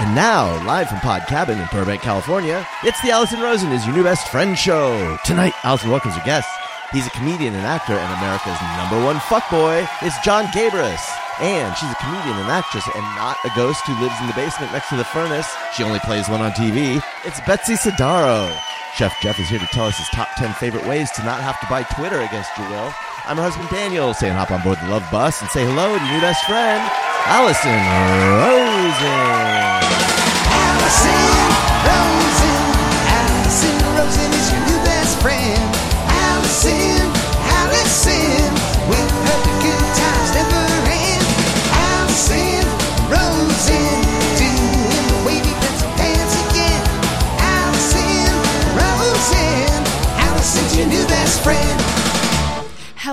And now, live from Pod Cabin in Burbank, California, it's the Allison Rosen is your new best friend show. Tonight, Allison welcomes her guest. He's a comedian and actor, and America's number one fuckboy is Jon Gabrus. And she's a comedian and actress, and not a ghost who lives in the basement next to the furnace. She only plays one on TV. It's Betsy Sodaro. Chef Jeff is here to tell us his top 10 favorite ways to not have to buy Twitter against your will. I'm her husband Daniel, saying hop on board the love bus and say hello to your new best friend, Allison Rosen. Allison Rosen, Allison Rosen is your new best friend.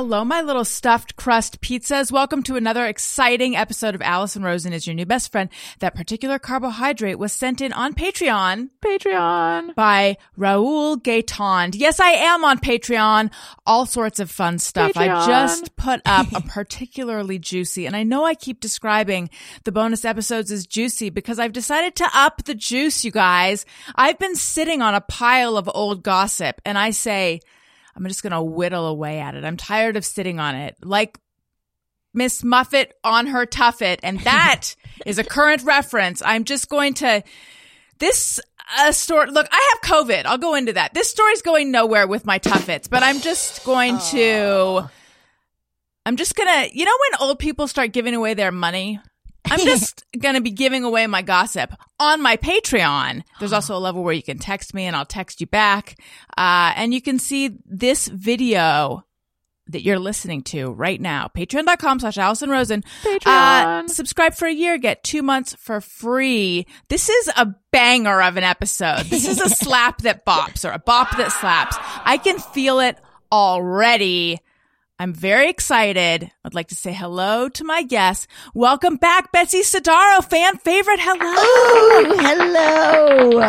Hello, my little stuffed crust pizzas. Welcome to another exciting episode of Allison Rosen is your new best friend. That particular carbohydrate was sent in on Patreon. Patreon. By Raul Gaetan. Yes, I am on Patreon. All sorts of fun stuff. I just put up a particularly juicy, and I know I keep describing the bonus episodes as juicy because I've decided to up the juice, you guys. I've been sitting on a pile of old gossip and I say, I'm just going to whittle away at it. I'm tired of sitting on it. Like Miss Muffet on her tuffet. And that is a current reference. I'm just going to, this uh, story, look, I have COVID. I'll go into that. This story's going nowhere with my tuffets, but I'm just going to, I'm just going to, you know, when old people start giving away their money? I'm just going to be giving away my gossip on my Patreon. There's also a level where you can text me and I'll text you back. Uh, and you can see this video that you're listening to right now. Patreon.com slash Allison Rosen. Uh, Patreon. subscribe for a year, get two months for free. This is a banger of an episode. This is a slap that bops or a bop that slaps. I can feel it already. I'm very excited. I'd like to say hello to my guests. Welcome back, Betsy Sodaro, fan favorite. Hello. Ooh, hello.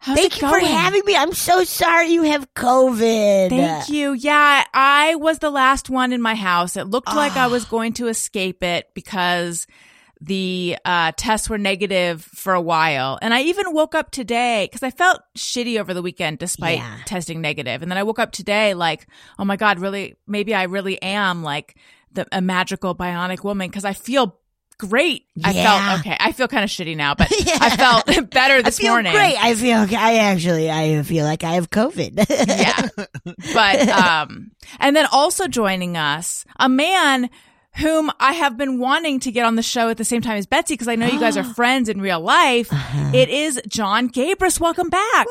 How's Thank you for having me. I'm so sorry you have COVID. Thank you. Yeah, I was the last one in my house. It looked like I Ah. was going to escape it because the uh, tests were negative for a while. And I even woke up today because I felt shitty over the weekend despite Yeah. testing negative. And then I woke up today like, oh my God, really, maybe I really am like the, a magical bionic woman because I feel great. I Yeah. felt okay. I feel kind of shitty now, but I felt better I this feel morning. great. I feel. I actually. I feel like I have COVID. yeah. But um and then also joining us, a man whom I have been wanting to get on the show at the same time as Betsy because I know you guys are friends in real life. Uh-huh. It is Jon Gabrus. Welcome back.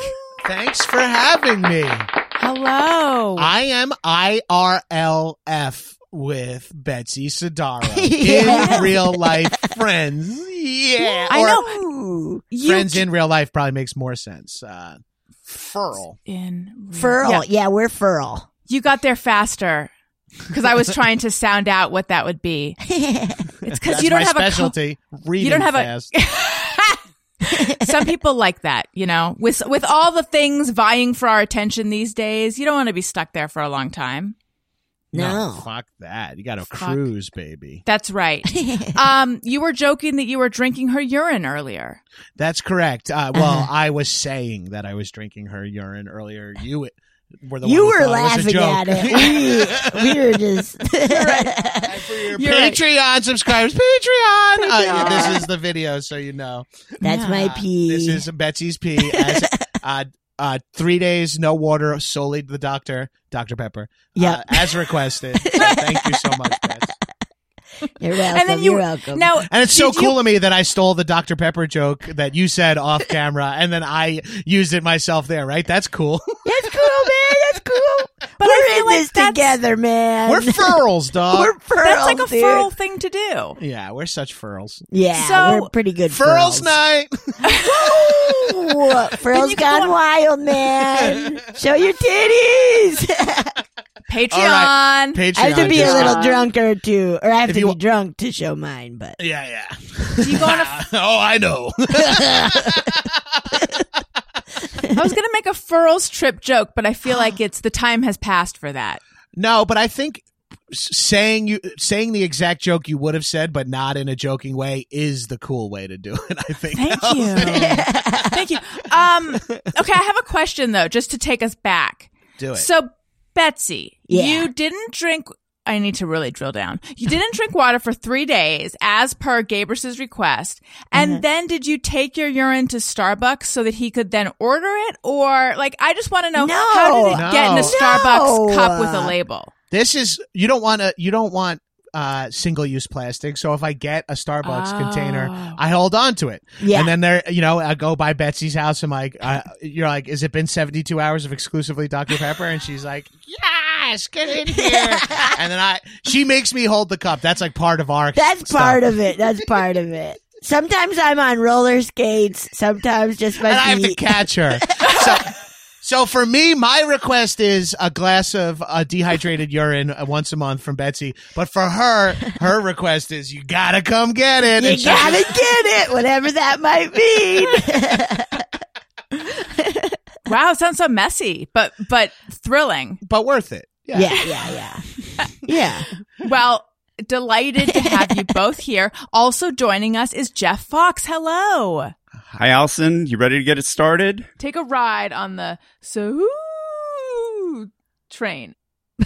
Thanks for having me. Hello. I am IRLF with Betsy Sodaro Yeah. in real life friends. Yeah. I or know Ooh. you Friends in real life probably makes more sense. Uh, Furl. in Furl. Yeah. Yeah. we're furl. You got there faster because I was trying to sound out what that would be. It's because you don't my have a specialty. Reading you don't have fast. a some people like that you know with with all the things vying for our attention these days you don't want to be stuck there for a long time No. fuck that. You got to cruise, baby. that's right um you were joking that you were drinking her urine earlier That's correct. Uh, well, Uh-huh. I was saying that I was drinking her urine earlier. You were the you one were thought it laughing at it. We, we were just. for your You're right. Patreon subscribers. Patreon. Uh, yeah, this is the video, so you know. That's my Yeah. pee. This is Betsy's pee. As, uh, uh, three days, no water, solely to the doctor, Dr. Pepper. Yeah. Uh, as requested. So thank you so much, Betsy. You're welcome. and then you You're welcome. now And it's so did you- cool of me that I stole the Dr. Pepper joke that you said off camera, and then I used it myself there, right? That's cool. That's cool, man. That's cool. But we're I feel in like this together, man. We're furls, dog. We're furls, that's like a dude. furl thing to do yeah, we're such furls. Yeah, So- we're pretty good Furls furls. night. Ooh, furls gone go wild, man. Show your titties. patreon All right. Patreon. I have to be a little drunker too, or I have If to you- be drunk to show mine. But Yeah, yeah. do you go on a oh, I know. I was gonna make a furls trip joke but i feel like it's the time has passed for that no, but I think saying you saying the exact joke you would have said, but not in a joking way, is the cool way to do it. I think. Thank you. Thank you. Um, okay, I have a question though, just to take us back. Do it. So, Betsy, Yeah. you didn't drink. I need to really drill down. You didn't drink water for three days, as per Gabrus's request, and Mm-hmm. then did you take your urine to Starbucks so that he could then order it, or like I just want to know No. how did it get in a Starbucks No. cup with a label? This is you don't want to you don't want uh single use plastic. So if I get a Starbucks Oh. container, I hold on to it. Yeah. And then there, you know, I go by Betsy's house. I'm like, uh, you're like, is it been 72 hours of exclusively Dr Pepper? And she's like, yes, get in here. and then I, she makes me hold the cup. That's like part of our. That's stuff. part of it. That's part of it. Sometimes I'm on roller skates. Sometimes just my and I have to catch her. So, so for me, my request is a glass of uh, dehydrated urine uh, once a month from Betsy. But for her, her request is you gotta come get it. You And gotta get it, whatever that might mean. Wow, sounds so messy, but but thrilling. but worth it. Yeah. yeah, yeah, yeah. Yeah. Well, delighted to have you both here. Also joining us is Jeff Fox. Hello. Hi, Allison. You ready to get it started? Take a ride on the so train.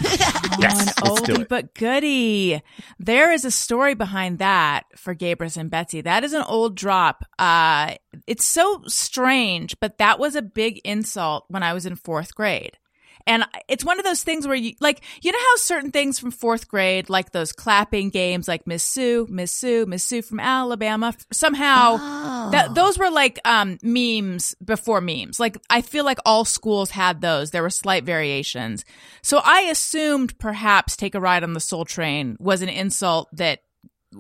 Yes, an let's do oldie it. but goodie. There is a story behind that for Gabrus and Betsy. That is an old drop. Uh, it's so strange, but that was a big insult when I was in fourth grade. And it's one of those things where you like, you know how certain things from fourth grade, like those clapping games, like Miss Sue, Miss Sue, Miss Sue from Alabama, somehow that those were like um memes before memes. Like I feel like all schools had those. There were slight variations. So I assumed perhaps take a ride on the soul train was an insult that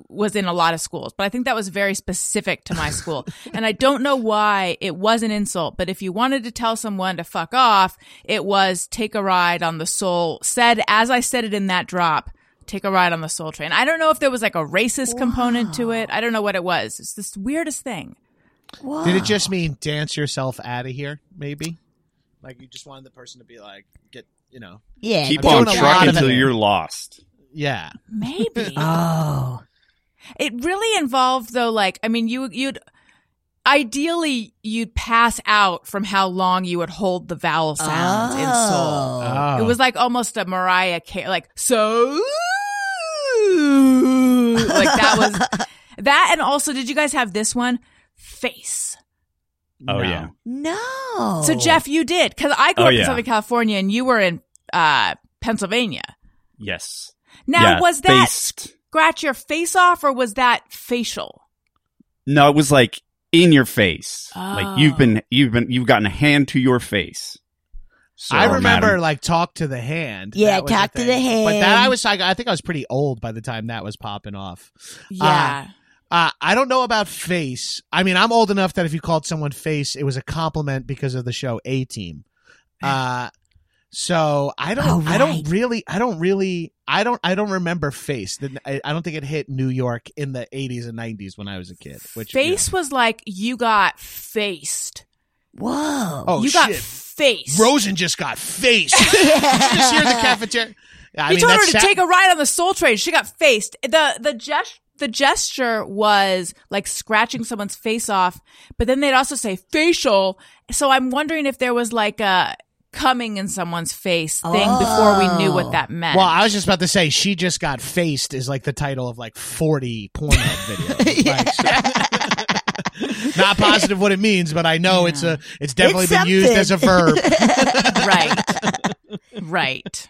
was in a lot of schools, but I think that was very specific to my school. and I don't know why it was an insult, but if you wanted to tell someone to fuck off, it was take a ride on the soul, said as I said it in that drop, take a ride on the soul train. I don't know if there was like a racist component to it. I don't know what it was. It's this weirdest thing. Did it just mean dance yourself out of here? Maybe. Like you just wanted the person to be like, get, you know, Yeah. Keep I'm on doing a lot trucking until you're lost. yeah. Maybe. Oh. It really involved though, like, I mean, you, you'd, ideally, you'd pass out from how long you would hold the vowel sounds in soul. Oh. It was like almost a Mariah Carey, like, so, like that was, that and also, did you guys have this one? Face. Oh, No. yeah. No. So Jeff, you did, cause I grew Oh, up in. Southern California and you were in, uh, Pennsylvania. Yes. Now, yeah, was that faced- scratch your face off or was that facial? No, it was like in your face. Like you've Oh. been, you've been, you've gotten a hand to your face. So, I remember madam- like talk to the hand. Yeah, That was talk to thing. the But that I hand. was like, I think I was pretty old by the time that was popping off. Yeah. Uh, I don't know about face. I mean, I'm old enough that if you called someone face, it was a compliment because of the show A Team. Uh, so I don't, Oh, I don't really, I don't really, I don't, I don't remember face. I, I don't think it hit New York in the 80s and 90s when I was a kid. Which you know. Face was like you got faced. Whoa. Oh you shit! got faced. Rosen just got faced. Did you just hear the cafeteria? I you mean, told her to sa- take a ride on the Soul Train. She got faced. The the gest the gesture was like scratching someone's face off, but then they'd also say facial. So I'm wondering if there was like a coming in someone's face thing before we knew what oh. that meant. Well, I was just about to say she just got faced is like the title of like 40 porn videos. Like, so- not positive what it means, but I know it's a it's definitely It's been used as a verb. right. right.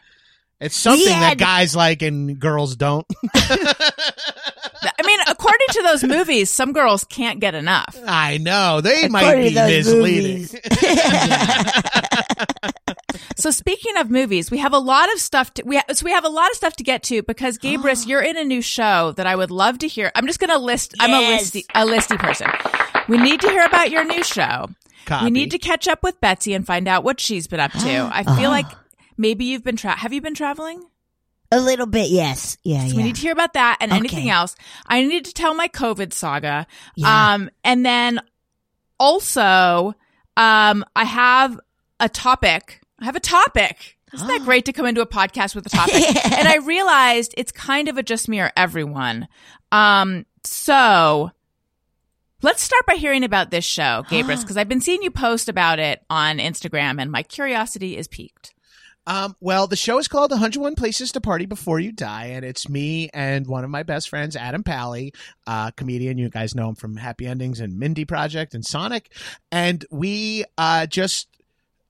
It's something that guys like and girls don't. I mean, according to those movies, some girls can't get enough. I know they might be to those misleading. movies. So speaking of movies, we have a lot of stuff to we ha- so we have a lot of stuff to get to because Gabrus, you're in a new show that I would love to hear. I'm just going to list. I'm a Yes. listy a listy person. We need to hear about your new show. Copy. We need to catch up with Betsy and find out what she's been up to. I feel ah. like maybe you've been tra- have you been traveling? A little bit, yes. Yeah, So yeah. we need to hear about that and Okay. anything else. I need to tell my COVID saga. Yeah. Um, and then also, um, I have a topic. I have a topic Isn't that great to come into a podcast with a topic? and I realized it's kind of a just me or everyone. Um, so let's start by hearing about this show, Gabrus, because I've been seeing you post about it on Instagram and my curiosity is piqued. Um, well, the show is called 101 Places to Party Before You Die, and it's me and one of my best friends, Adam Pally, uh, comedian. You guys know him from Happy Endings and Mindy Project and Sonic. And we uh, just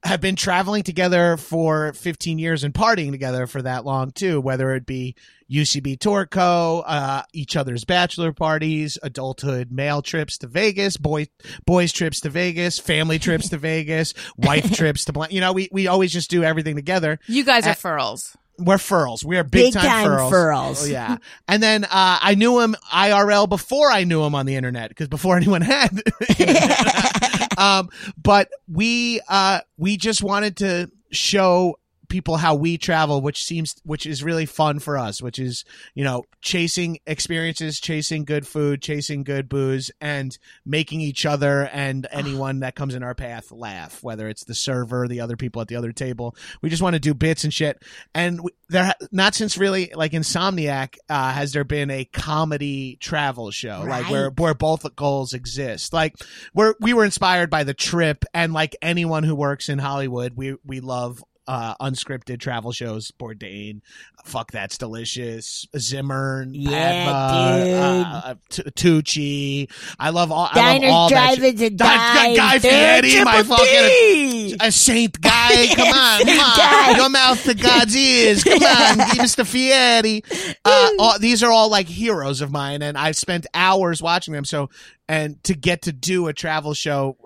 have been traveling together for 15 years and partying together for that long too, whether it be UCB TourCo, uh, each other's bachelor parties, adulthood male trips to Vegas, boy boys trips to Vegas, family trips to Vegas, wife trips to, bla- you know, we, we always just do everything together. You guys are furls. We're furls. We are big, Big time furls. furls. Oh, yeah. And then uh, I knew him IRL before I knew him on the internet because before anyone had. um, but we uh, we just wanted to show people how we travel which seems which is really fun for us which is you know chasing experiences chasing good food chasing good booze and making each other and anyone that comes in our path laugh whether it's the server the other people at the other table. We just want to do bits and shit. And we, there not since really like insomniac uh, has there been a comedy travel show like where where both goals exist. Like we're we were inspired by the trip and like anyone who works in hollywood we we love uh, unscripted travel shows, Bourdain, fuck that's delicious, Zimmern, Yeah, Padma, uh, T- Tucci. I love all. I love Diners, all that drive-ins, and Guy- dives. Guy Fieri, my fucking D. a saint guy. Come on, come on. Your mouth to God's ears. Come on, give me Mr. Fieri. Uh, all, these are all like heroes of mine, and I've spent hours watching them. So, and to get to do a travel show.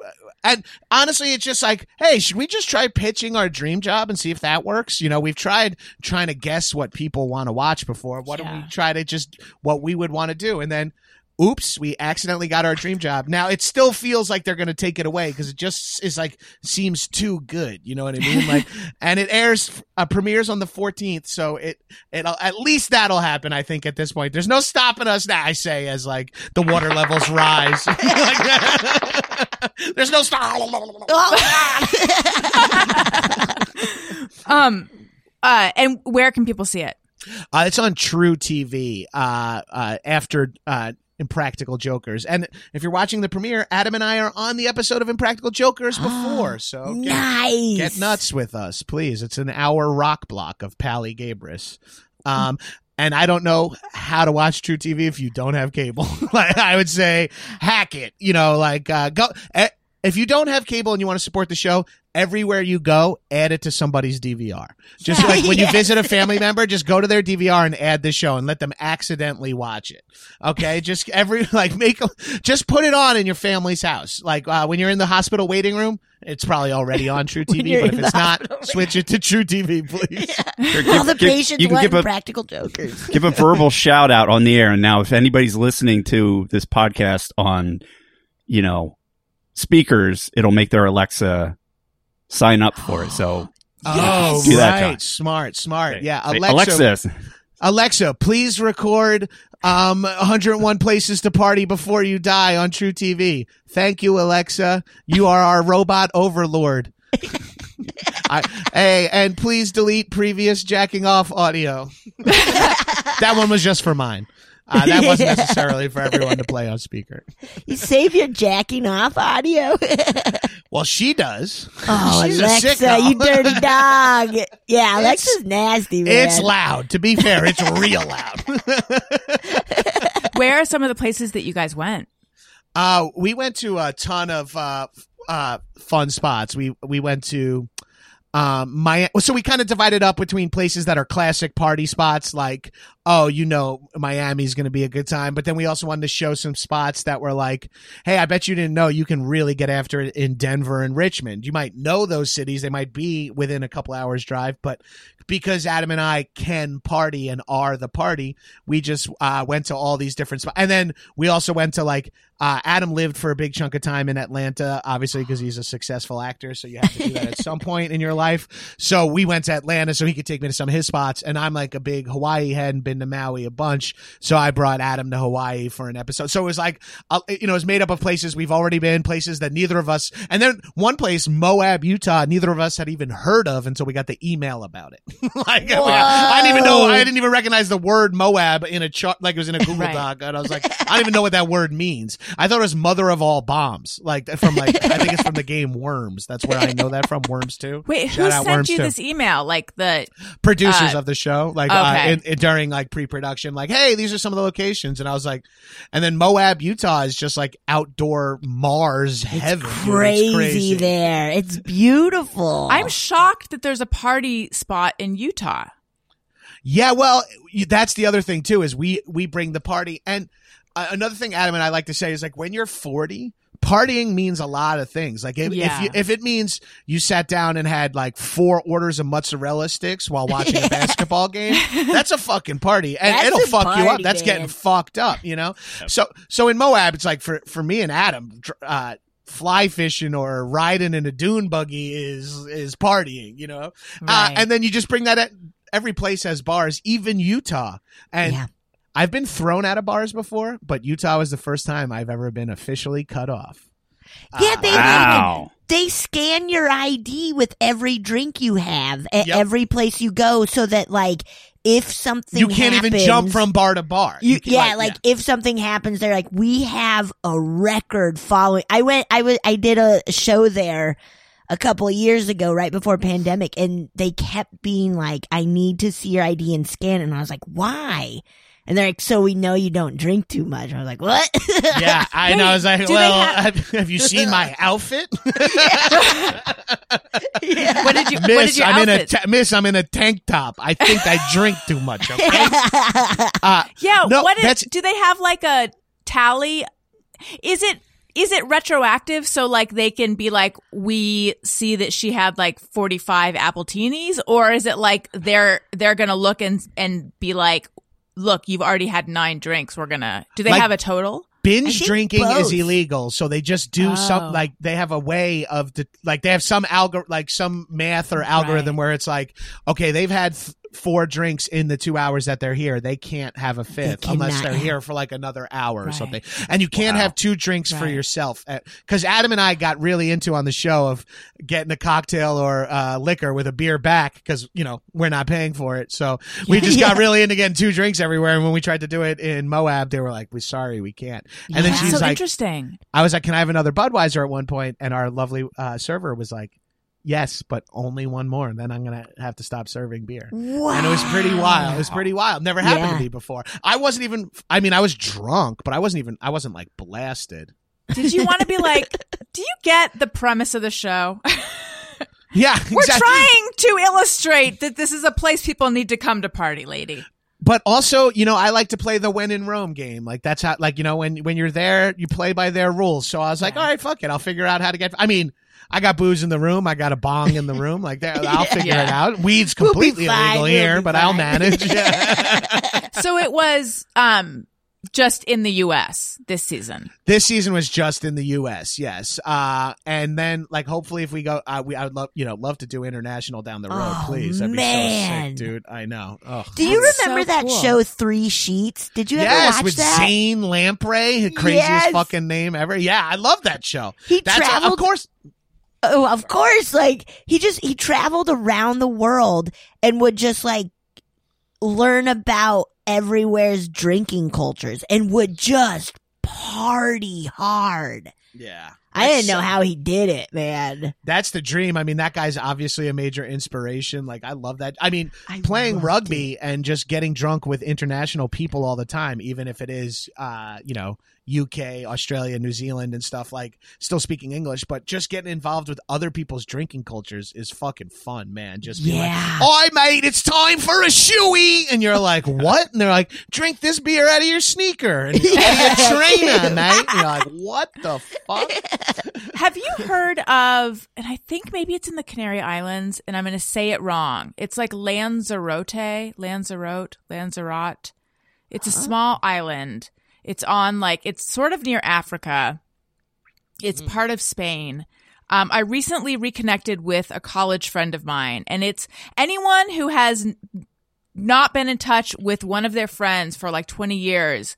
And honestly, it's just like, hey, should we just try pitching our dream job and see if that works? You know, we've tried trying to guess what people want to watch before. What don't we try to just what we would want to do? And then oops, we accidentally got our dream job. Now it still feels like they're going to take it away because it just is like seems too good. You know what I mean? Like, and it airs uh, premieres on the 14th, so it it'll at least that'll happen. I think at this point, there's no stopping us now. I say as like the water levels rise. There's no stop. Um, uh, and where can people see it? Uh, it's on truTV uh, uh, after uh, Impractical Jokers. And if you're watching the premiere, Adam and I are on the episode of Impractical Jokers before. so get, nice. get nuts with us, please. It's an hour rock block of Pally Gabrus. Um, and I don't know how to watch truTV if you don't have cable. like I would say, hack it. You know, like uh, go. If you don't have cable and you want to support the show, everywhere you go, add it to somebody's DVR. Just like when you visit a family member, just go to their DVR and add the show and let them accidentally watch it. Okay, just every like make just put it on in your family's house. Like uh, when you're in the hospital waiting room, it's probably already on True When TV. But if it's the not, switch it to truTV, please. All the Give- patients you can give a- practical jokers. give a verbal shout out on the air. And now, if anybody's listening to this podcast on, you know, speakers, it'll make their Alexa sign up for it. So, Oh, Do that, right, Jon. smart, smart. Okay. Yeah, Alexa, Alexa, Alexa, please record um 101 places to party before you die on truTV. Thank you, Alexa. You are our robot overlord. I, hey, and please delete previous jacking off audio. that one was just for mine. Uh, that wasn't necessarily for everyone to play on speaker. You save your jacking off audio. Well, she does. oh, She's a Alexa, you dirty dog. Yeah, Alexa's nasty, man. It's loud. To be fair, it's real loud. Where are some of the places that you guys went? Uh, we went to a ton of uh, uh, fun spots. We we went to um, Miami. So we kind of divided up between places that are classic party spots, like oh, you know, Miami's going to be a good time. But then we also wanted to show some spots that were like, hey, I bet you didn't know you can really get after it in Denver and Richmond. You might know those cities; they might be within a couple hours drive, but because Adam and I can party and are the party, we just uh, went to all these different spots. And then we also went to like uh, Adam lived for a big chunk of time in Atlanta, obviously because he's a successful actor. So you have to do that at some point in your life. So we went to Atlanta so he could take me to some of his spots. And I'm like a big Hawaii head and been been to Maui a bunch, so I brought Adam to Hawaii for an episode. So it was like, uh, you know, it's made up of places we've already been, places that neither of us, and then one place, Moab, Utah, neither of us had even heard of until we got the email about it. like, I didn't even know, I didn't even recognize the word Moab in a chart, like it was in a Google Right. Doc, and I was like, I don't even know what that word means. I thought it was mother of all bombs, like from like, I think it's from the game Worms. That's where I know that from, Worms too. Wait, who Shout out sent Worms you 2 this email? Like the producers Uh, of the show, like uh, in, in- during like pre-production, like, hey, these are some of the locations, and I was like, and then Moab, Utah is just like outdoor Mars heaven. dude. It's crazy, there. It's beautiful. I'm shocked that there's a party spot in Utah. Yeah, well, that's the other thing too is we we bring the party, and uh, another thing Adam and I like to say is like when you're 40. Partying means a lot of things. Like if, Yeah. if you if it means you sat down and had like four orders of mozzarella sticks while watching a basketball game, that's a fucking party, and That's it'll a fuck you up. That's man. getting fucked up, you know. So so in Moab, it's like for for me and Adam, uh, fly fishing or riding in a dune buggy is is partying, you know. Uh, and then you just bring that at every place has bars, even Utah. And Yeah. I've been thrown out of bars before, but Utah was the first time I've ever been officially cut off. yeah, they uh, Wow. they scan your ID with every drink you have at Yep. every place you go, so that like if something You can't even happens- jump from bar to bar. You, can, yeah, like, if something happens, they're like, we have a record following. I went, I was, I did a show there a couple of years ago, right before pandemic, and they kept being like, I need to see your ID and scan, and I was like, why? And they're like, so we know you don't drink too much. I was like, what? yeah, I know. I was like, do they well, have- have, have you seen my outfit? What did you? what miss, your I'm in a outfit? ta- miss. I'm in a tank top. I think I drink too much. Okay. Uh, yeah. No, what is, that's- do they have like a tally? Is it is it retroactive? So like they can be like, we see that she had like forty five appletini, or is it like they're they're gonna look and and be like, look, you've already had nine drinks. We're gonna. Do they Like- have a total? Binge think drinking is illegal so they just do Oh. some like they have a way of the, like they have some algor like some math or algorithm Right. where it's like okay they've had th- four drinks in the two hours that they're here they can't have a fifth unless they're have- here for like another hour or Right. something and you can't Wow. have two drinks for yourself because adam and i got really into on the show of getting a cocktail or uh, liquor with a beer back because you know we're not paying for it so we just got really into getting two drinks everywhere and when we tried to do it in moab they were like we're sorry we can't and then she's so like interesting. I was like, "Can I have another Budweiser?" At one point, and our lovely uh, server was like, "Yes, but only one more. And then I'm gonna have to stop serving beer." wow. And it was pretty wild. It was pretty wild. Never happened Yeah. to me before. I wasn't even. I mean, I was drunk, but I wasn't even. I wasn't like blasted. Did you want to be like? Do you get the premise of the show? Yeah, We're trying to illustrate that this is a place people need to come to party, lady. But also, you know, I like to play the when in Rome game. Like that's how, like you know, when when you're there, you play by their rules. So I was like, Yeah. all right, fuck it, I'll figure out how to get. I mean. I got booze in the room. I got a bong in the room. Like that, I'll figure it out. Weed's We'll completely fine, illegal we'll here, but I'll manage. Yeah. So it was um just in the US this season. This season was just in the U.S. Yes, uh, and then like hopefully if we go, uh, we I would love you know love to do international down the road. Oh, please, that'd be man. so sick, dude. I know. Oh. Do you remember so that cool. show Three Sheets? Did you ever watch with that? Yes, with Zane Lamprey, the craziest Yes. fucking name ever. Yeah, I love that show. He That's traveled- of course. Oh, of course. Like he just he traveled around the world and would just like learn about everywhere's drinking cultures and would just party hard. Yeah, I didn't know how he did it, man. That's the dream. I mean, that guy's obviously a major inspiration. Like, I love that. I mean, I playing rugby and just getting drunk with international people all the time, even if it is, uh, you know, UK, Australia, New Zealand, and stuff like still speaking English, but just getting involved with other people's drinking cultures is fucking fun, man. Just be like, Yeah. "Oi, mate, it's time for a shoey," and you're like, "What?" And they're like, "Drink this beer out of your sneaker and out of your trainer, mate." And you're like, "What the fuck?" Have you heard of and I think maybe it's in the Canary Islands and I'm going to say it wrong. It's like Lanzarote, Lanzarote, Lanzarote. It's a small island. It's on like it's sort of near Africa. It's part of Spain. Um, I recently reconnected with a college friend of mine, and it's anyone who has not been in touch with one of their friends for like 20 years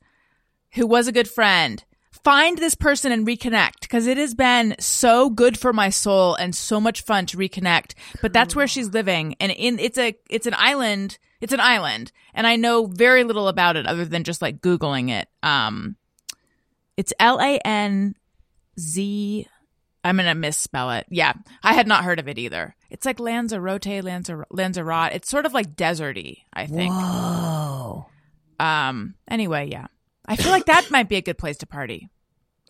who was a good friend, find this person and reconnect because it has been so good for my soul and so much fun to reconnect. But that's where she's living and in it's a it's an island. It's an island and I know very little about it other than just like googling it. Um it's L A N Z I'm gonna misspell it. Yeah, I had not heard of it either. It's like Lanzarote, Lanzar- Lanzarote. It's sort of like deserty, I think. Whoa. Um. Anyway, yeah, I feel like that might be a good place to party.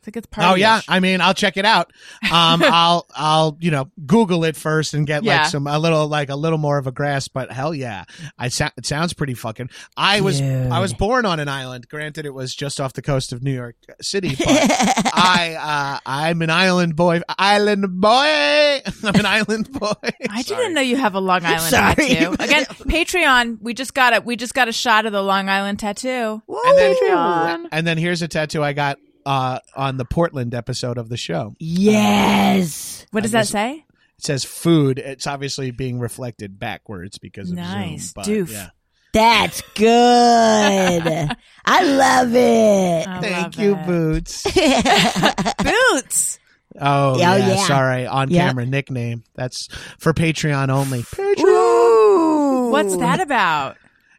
Think it's party. Oh yeah, I mean, I'll check it out. Um, I'll I'll you know Google it first and get Yeah. like some a little like a little more of a grasp. But hell yeah, I it sounds pretty fucking. I was Dude. I was born on an island. Granted, it was just off the coast of New York City, but I uh, I'm an island boy. Island boy. I'm an island boy. I Sorry. didn't know you have a Long Island Sorry. tattoo. Again, Patreon. We just got it. We just got a shot of the Long Island tattoo. And then, Patreon. and then here's a tattoo I got uh, on the Portland episode of the show. Yes. What does that say? It says food. It's obviously being reflected backwards because of Nice. Zoom. But, Doof. Yeah. That's good. I love it. I Thank love you, it. Boots. Boots. Oh, Oh, yeah, yeah. Sorry, on Yeah. camera nickname. That's for Patreon only. Patreon. Ooh. What's that about?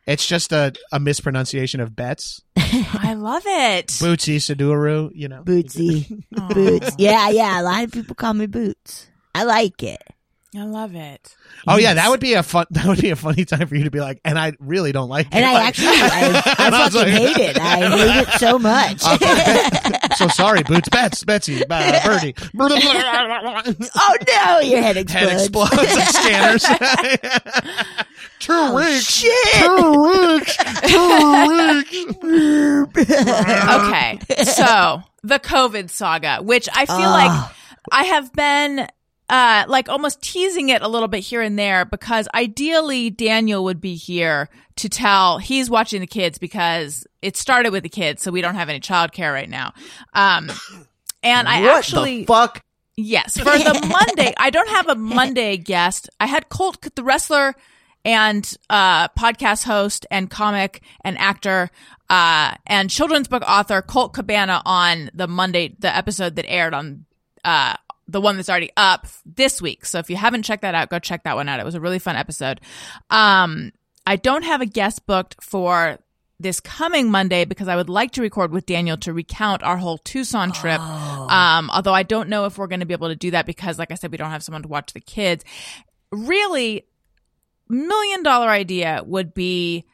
It's just a, a mispronunciation of bets. I love it. Bootsy Sodaro, you know. Bootsy. Aw, Boots. Yeah, yeah. A lot of people call me Boots. I like it. I love it. Oh yeah, that would be a fun. That would be a funny time for you to be like, and I really don't like. It. And it. I Like- actually, I, I fucking like- hate it. I hate it so much. so sorry, Boots, Bets, Betsy, uh, Birdie. oh no, your head explodes. Head explodes scanners. Two Oh, weeks. shit. Two weeks. Two weeks. okay. So the COVID saga, which I feel like Ah. I have been uh like almost teasing it a little bit here and there because ideally Daniel would be here to tell he's watching the kids because it started with the kids, so we don't have any childcare right now. Um and I what actually the fuck? Yes, for the Monday, I don't have a Monday guest. I had Colt, the wrestler and uh, podcast host and comic and actor uh, and children's book author Colt Cabana on the Monday, the episode that aired on uh, the one that's already up this week. So if you haven't checked that out, go check that one out. It was a really fun episode. Um, I don't have a guest booked for this coming Monday because I would like to record with Daniel to recount our whole Tucson trip. Um, although I don't know if we're going to be able to do that because, like I said, we don't have someone to watch the kids. Really, million dollar idea would be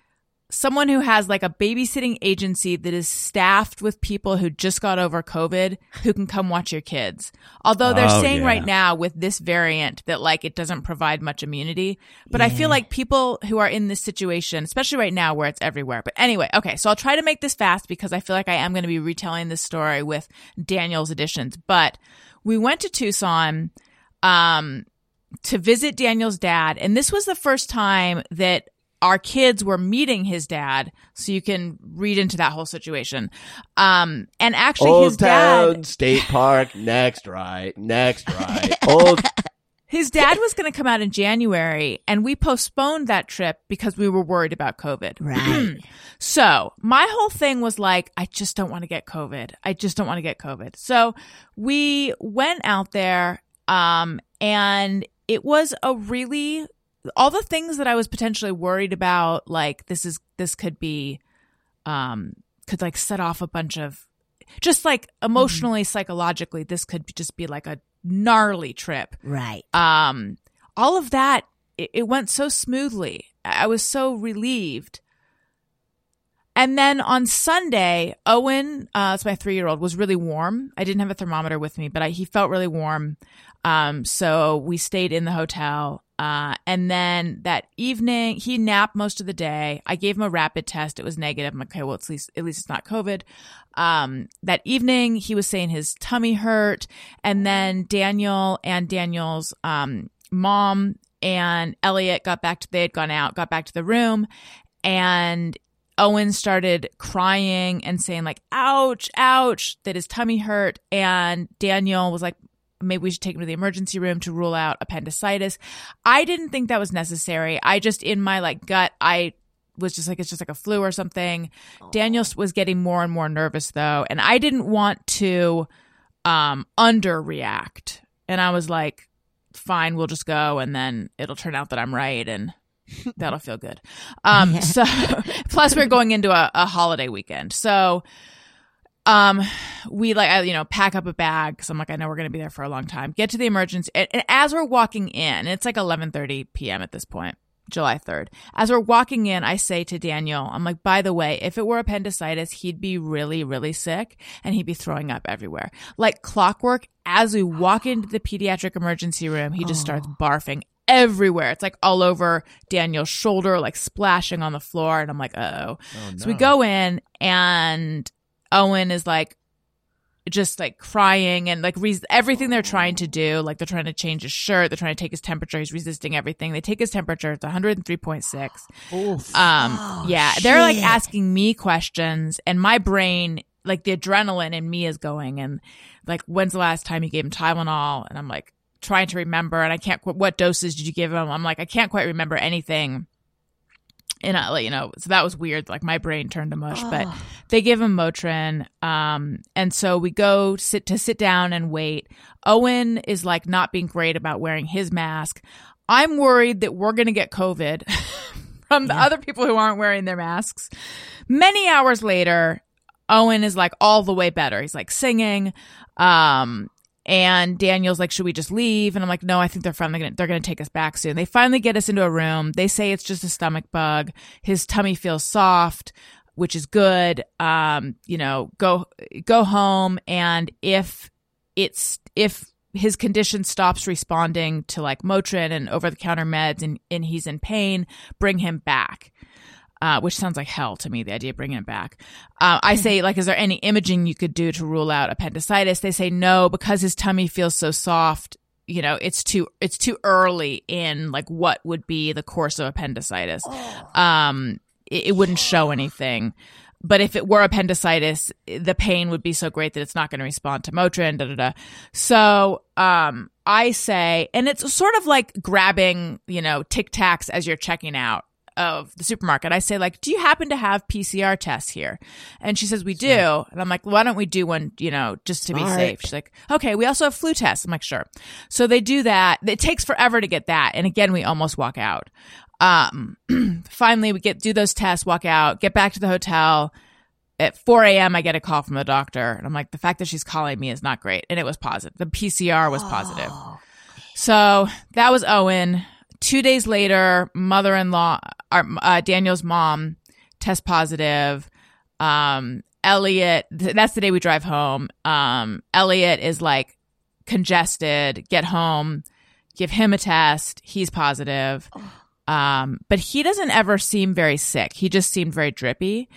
someone who has like a babysitting agency that is staffed with people who just got over COVID who can come watch your kids. Although they're Oh, saying yeah. right now with this variant that like it doesn't provide much immunity. But I feel like people who are in this situation, especially right now where it's everywhere. But anyway, okay, so I'll try to make this fast because I feel like I am going to be retelling this story with Daniel's additions. But we went to Tucson um to visit Daniel's dad and this was the first time that our kids were meeting his dad so you can read into that whole situation um and actually his Old dad State Park. Next right. Next right. Old. his dad was going to come out in January and we postponed that trip because we were worried about covid Right. So my whole thing was like, I just don't want to get COVID. I just don't want to get COVID. So we went out there, um, and it was a really, all the things that I was potentially worried about, like this is, this could be, um, could like set off a bunch of, just like emotionally, psychologically, this could just be like a gnarly trip. Right. um all of that it, it went so smoothly. I was so relieved. And then on sunday owen uh it's my three year old was really warm. I didn't have a thermometer with me but I, he felt really warm. Um so we stayed in the hotel uh and then that evening he napped most of the day. I gave him a rapid test. It was negative. I'm like okay well at least at least it's not covid. Um that evening he was saying his tummy hurt. And then daniel and daniel's um mom and elliot got back to they had gone out got back to the room. And owen started crying and saying like ouch ouch that his tummy hurt. And daniel was like maybe we should take him to the emergency room to rule out appendicitis i didn't think that was necessary i just in my like gut i was just like it's just like a flu or something. Daniel was getting more and more nervous though, and I didn't want to um underreact. And I was like, fine, we'll just go and then it'll turn out that I'm right and that'll feel good. Um so plus we're going into a, a holiday weekend. So um we like I, you know pack up a bag because i'm like i know we're going to be there for a long time. Get to the emergency and, and as we're walking in it's like 11.30 p.m at this point july 3rd as we're walking in i say to daniel i'm like by the way if it were appendicitis he'd be really really sick and he'd be throwing up everywhere. Like clockwork as we walk into the pediatric emergency room he just starts barfing everywhere. It's like all over daniel's shoulder like splashing on the floor and i'm like oh so we go in and Owen is like just like crying and like re- everything they're trying to do. Like they're trying to change his shirt, they're trying to take his temperature. He's resisting everything. They take his temperature. It's 103.6. Um, yeah, they're like asking me questions, and my brain, like the adrenaline in me, is going. And like, when's the last time you gave him Tylenol? And I'm like trying to remember, and I can't. qu- What doses did you give him? I'm like, I can't quite remember anything and I, like, you know, so that was weird. Like my brain turned to mush, but they give him Motrin. Um, and so we go sit to sit down and wait. Owen is like not being great about wearing his mask. I'm worried that we're going to get COVID from the other people who aren't wearing their masks. Many hours later, Owen is like all the way better. He's like singing. Um, and Daniel's like, should we just leave? And I'm like, no, I think they're finally gonna, they're gonna take us back soon. They finally get us into a room. They say it's just a stomach bug. His tummy feels soft, which is good. Um, you know, go, go home. And if it's, if his condition stops responding to like Motrin and over the counter meds and, and he's in pain, bring him back uh, which sounds like hell to me, the idea of bringing it back. Uh, I say, like, is there any imaging you could do to rule out appendicitis? They say no, because his tummy feels so soft. You know, it's too it's too early in like what would be the course of appendicitis. Um, it, it wouldn't show anything. But if it were appendicitis, the pain would be so great that it's not going to respond to Motrin. Da da da. So, um, I say, and it's sort of like grabbing, you know, Tic Tacs as you're checking out of the supermarket. I say, like, do you happen to have PCR tests here? And she says, we do. And I'm like, why don't we do one, you know, just to be safe? She's like, okay, we also have flu tests. I'm like, sure. So they do that. It takes forever to get that. And again, we almost walk out. Um, finally we get, do those tests, walk out, get back to the hotel. At 4 a.m., I get a call from the doctor. And I'm like, the fact that she's calling me is not great. And it was positive. The PCR was positive. So that was Owen. Two days later, mother in law, uh, Daniel's mom, test positive. Um, Elliot, th- that's the day we drive home. Um, Elliot is like congested, get home, give him a test. He's positive. Um, but he doesn't ever seem very sick. He just seemed very drippy.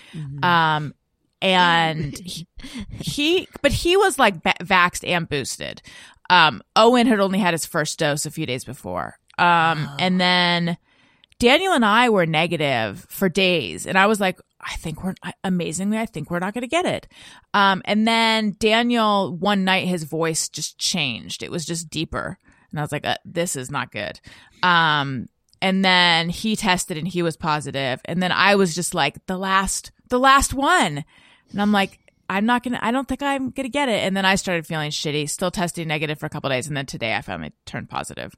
Um, and he, he, but he was like va- vaxxed and boosted. Um, Owen had only had his first dose a few days before. Um, and then Daniel and I were negative for days. And I was like, I think we're amazingly, I think we're not going to get it. Um, and then Daniel, one night, his voice just changed. It was just deeper. And I was like, uh, this is not good. Um, and then he tested and he was positive. And then I was just like, the last, the last one. And I'm like, I'm not gonna. I don't think I'm gonna get it. And then I started feeling shitty. Still testing negative for a couple days, and then today I finally turned positive.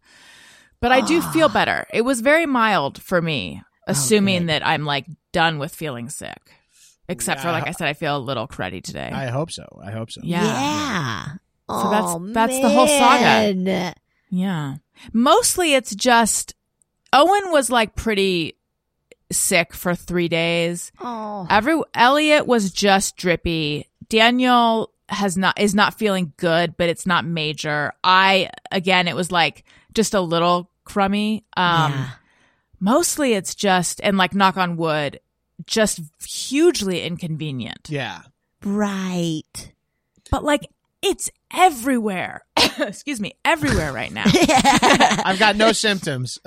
But I do ah. feel better. It was very mild for me, oh, assuming that I'm like done with feeling sick. Except for like I said, I feel a little cruddy today. I hope so. I hope so. yeah. Yeah. So that's- Oh, that's the whole saga. man. Yeah. Mostly it's just Owen was like pretty sick for three days. Oh. Every Elliot was just drippy. Daniel has not is not feeling good, but it's not major. I again it was like just a little crummy. Um yeah. mostly it's just and like knock on wood, just hugely inconvenient. Yeah. Right. But like it's everywhere. excuse me, everywhere right now. I've got no symptoms.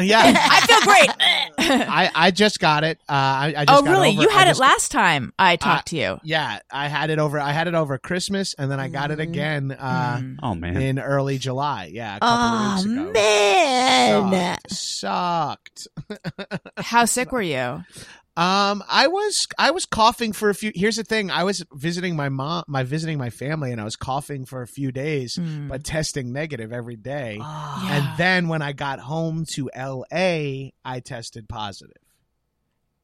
yeah, I feel great. I, I just got it. Uh, I, I just oh, got really? over- You I had it just- last time I talked to you. Yeah, I had it over. I had it over Christmas, and then I got it again uh, Mm. Oh man. in early July. Yeah, a couple of Oh weeks ago. man. Sucked. Sucked. How sick were you? Um, I was I was coughing for a few. Here's the thing: I was visiting my mom, my visiting my family, and I was coughing for a few days, Mm. but testing negative every day. Oh. Yeah. And then when I got home to L.A., I tested positive.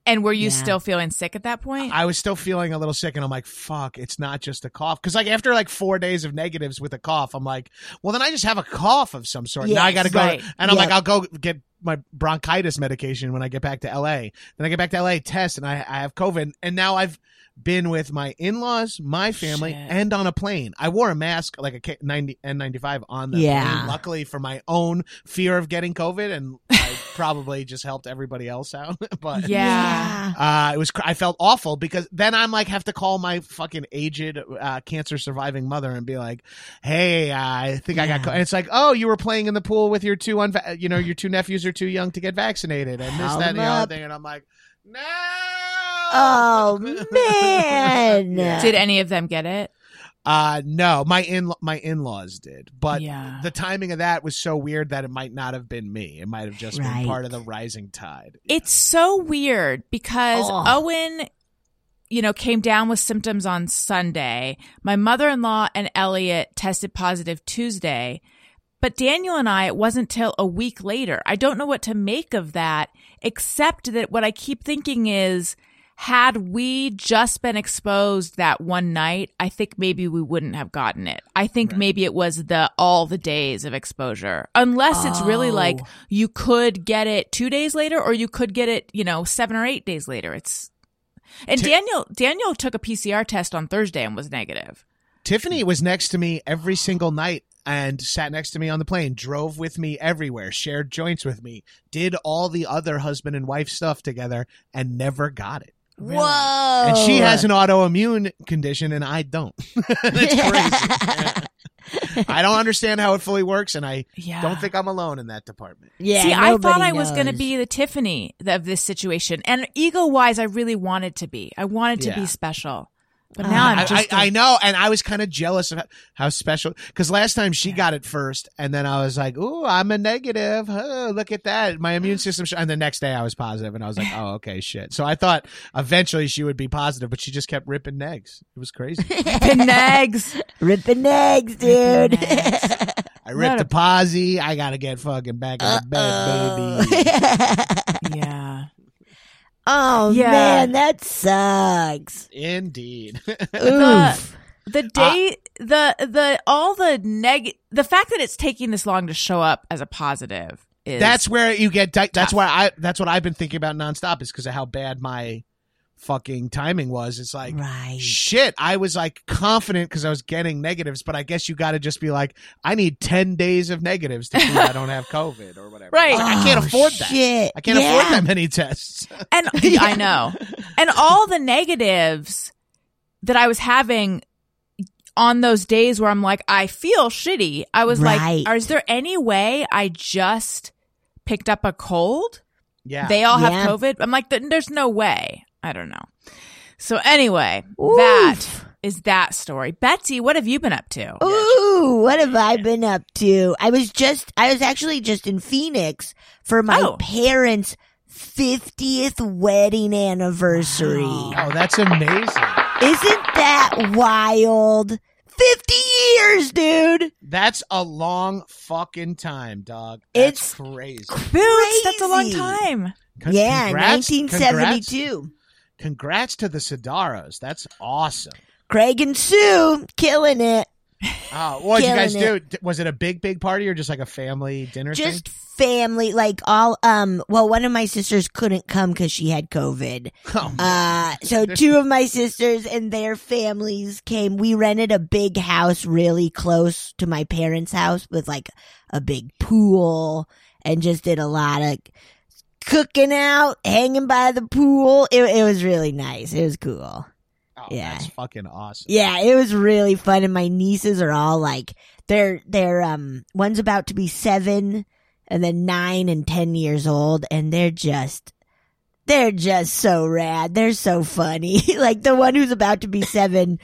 And were you Yeah. still feeling sick at that point? I was still feeling a little sick, and I'm like, "Fuck, it's not just a cough." Because like after like four days of negatives with a cough, I'm like, "Well, then I just have a cough of some sort." now I got to go, right. and I'm Yep. like, "I'll go get my bronchitis medication when I get back to LA." Then I get back to LA, test, and I, I have COVID, and now I've been with my in-laws, my family, Shit. and on a plane. I wore a mask like a K- 90 N95 on the Yeah. plane, luckily for my own fear of getting COVID, and I probably just helped everybody else out. but yeah. uh, it was. I felt awful because then I'm like have to call my fucking aged uh, cancer surviving mother and be like, "Hey, I think I got." Co-. And it's like, "Oh, you were playing in the pool with your two unva- you know your two nephews are too young to get vaccinated and this Call that and the them other thing." And I'm like, "No." Oh man. Yeah. Did any of them get it? Uh no, my in my in laws did, but Yeah. the timing of that was so weird that it might not have been me. It might have just Right. been part of the rising tide. It's so weird because Oh. Owen, you know, came down with symptoms on Sunday. My mother in law and Elliot tested positive Tuesday. But Daniel and I, it wasn't till a week later. I don't know what to make of that, except that what I keep thinking is, had we just been exposed that one night, I think maybe we wouldn't have gotten it. I think maybe it was the all the days of exposure. Unless it's really oh. like Oh. you could get it 2 days later or you could get it, you know, 7 or 8 days later. It's And Ti- Daniel Daniel took a PCR test on Thursday and was negative. Tiffany was next to me every single night and sat next to me on the plane, drove with me everywhere, shared joints with me, did all the other husband and wife stuff together, and never got it. Whoa. And she has an autoimmune condition, and I don't. it's crazy. I don't understand how it fully works, and I Yeah. don't think I'm alone in that department. Yeah. See, I thought nobody I was going to be the Tiffany of this situation. And ego wise, I really wanted to be. I wanted to Yeah. be special. But now uh, I'm just. I, I know, and I was kind of jealous of how, how special. Because last time she got it first, and then I was like, "Ooh, I'm a negative. Oh, look at that, my immune system." sh-" And the next day, I was positive, and I was like, "Oh, okay, shit." So I thought eventually she would be positive, but she just kept ripping negs. It was crazy. Ripping eggs. ripping eggs, dude. Ripping eggs. I ripped What a posy. I gotta get fucking back in the bed, baby. yeah. Oh Yeah. man, that sucks. Indeed. Oof. The day, the, the, all the neg, the fact that it's taking this long to show up as a positive is. that's where you get. Di- that's why I. That's what I've been thinking about nonstop. Is because of how bad my fucking timing was. It's like. right. Shit, I was like confident because I was getting negatives, but I guess you got to just be like, I need 10 days of negatives to prove I don't have COVID or whatever. Right. I can't Oh, afford that. shit. I can't Yeah. afford that many tests. and I know, and all the negatives that I was having on those days where I'm like, I feel shitty. I was Right. like, is there any way I just picked up a cold? Yeah. They all Yeah. have COVID. I'm like, there's no way. I don't know. So anyway, Oof. that is that story. Betsy, what have you been up to? Ooh, what have I been up to? I was just, I was actually just in Phoenix for my Oh. parents' 50th wedding anniversary. oh, that's amazing. Isn't that wild? 50 years, dude. That's a long fucking time, dog. That's It's crazy. Boots, that's a long time. Con- yeah, congrats- 1972. Congrats, congrats to the Sodaros. That's awesome. Craig and Sue killing it. Oh, what did you guys Killing do? Was it a big, big party or just like a family dinner Just thing? family, like all, um, well, one of my sisters couldn't come because she had COVID. Oh, Uh, so two of my sisters and their families came. We rented a big house really close to my parents' house with like a big pool and just did a lot of cooking out, hanging by the pool. It, it was really nice. It was cool. oh, yeah. That's fucking awesome. Yeah, it was really fun. And my nieces are all like, they're they're um one's about to be seven, and then nine and ten years old, and they're just they're just so rad. They're so funny. like the one who's about to be seven,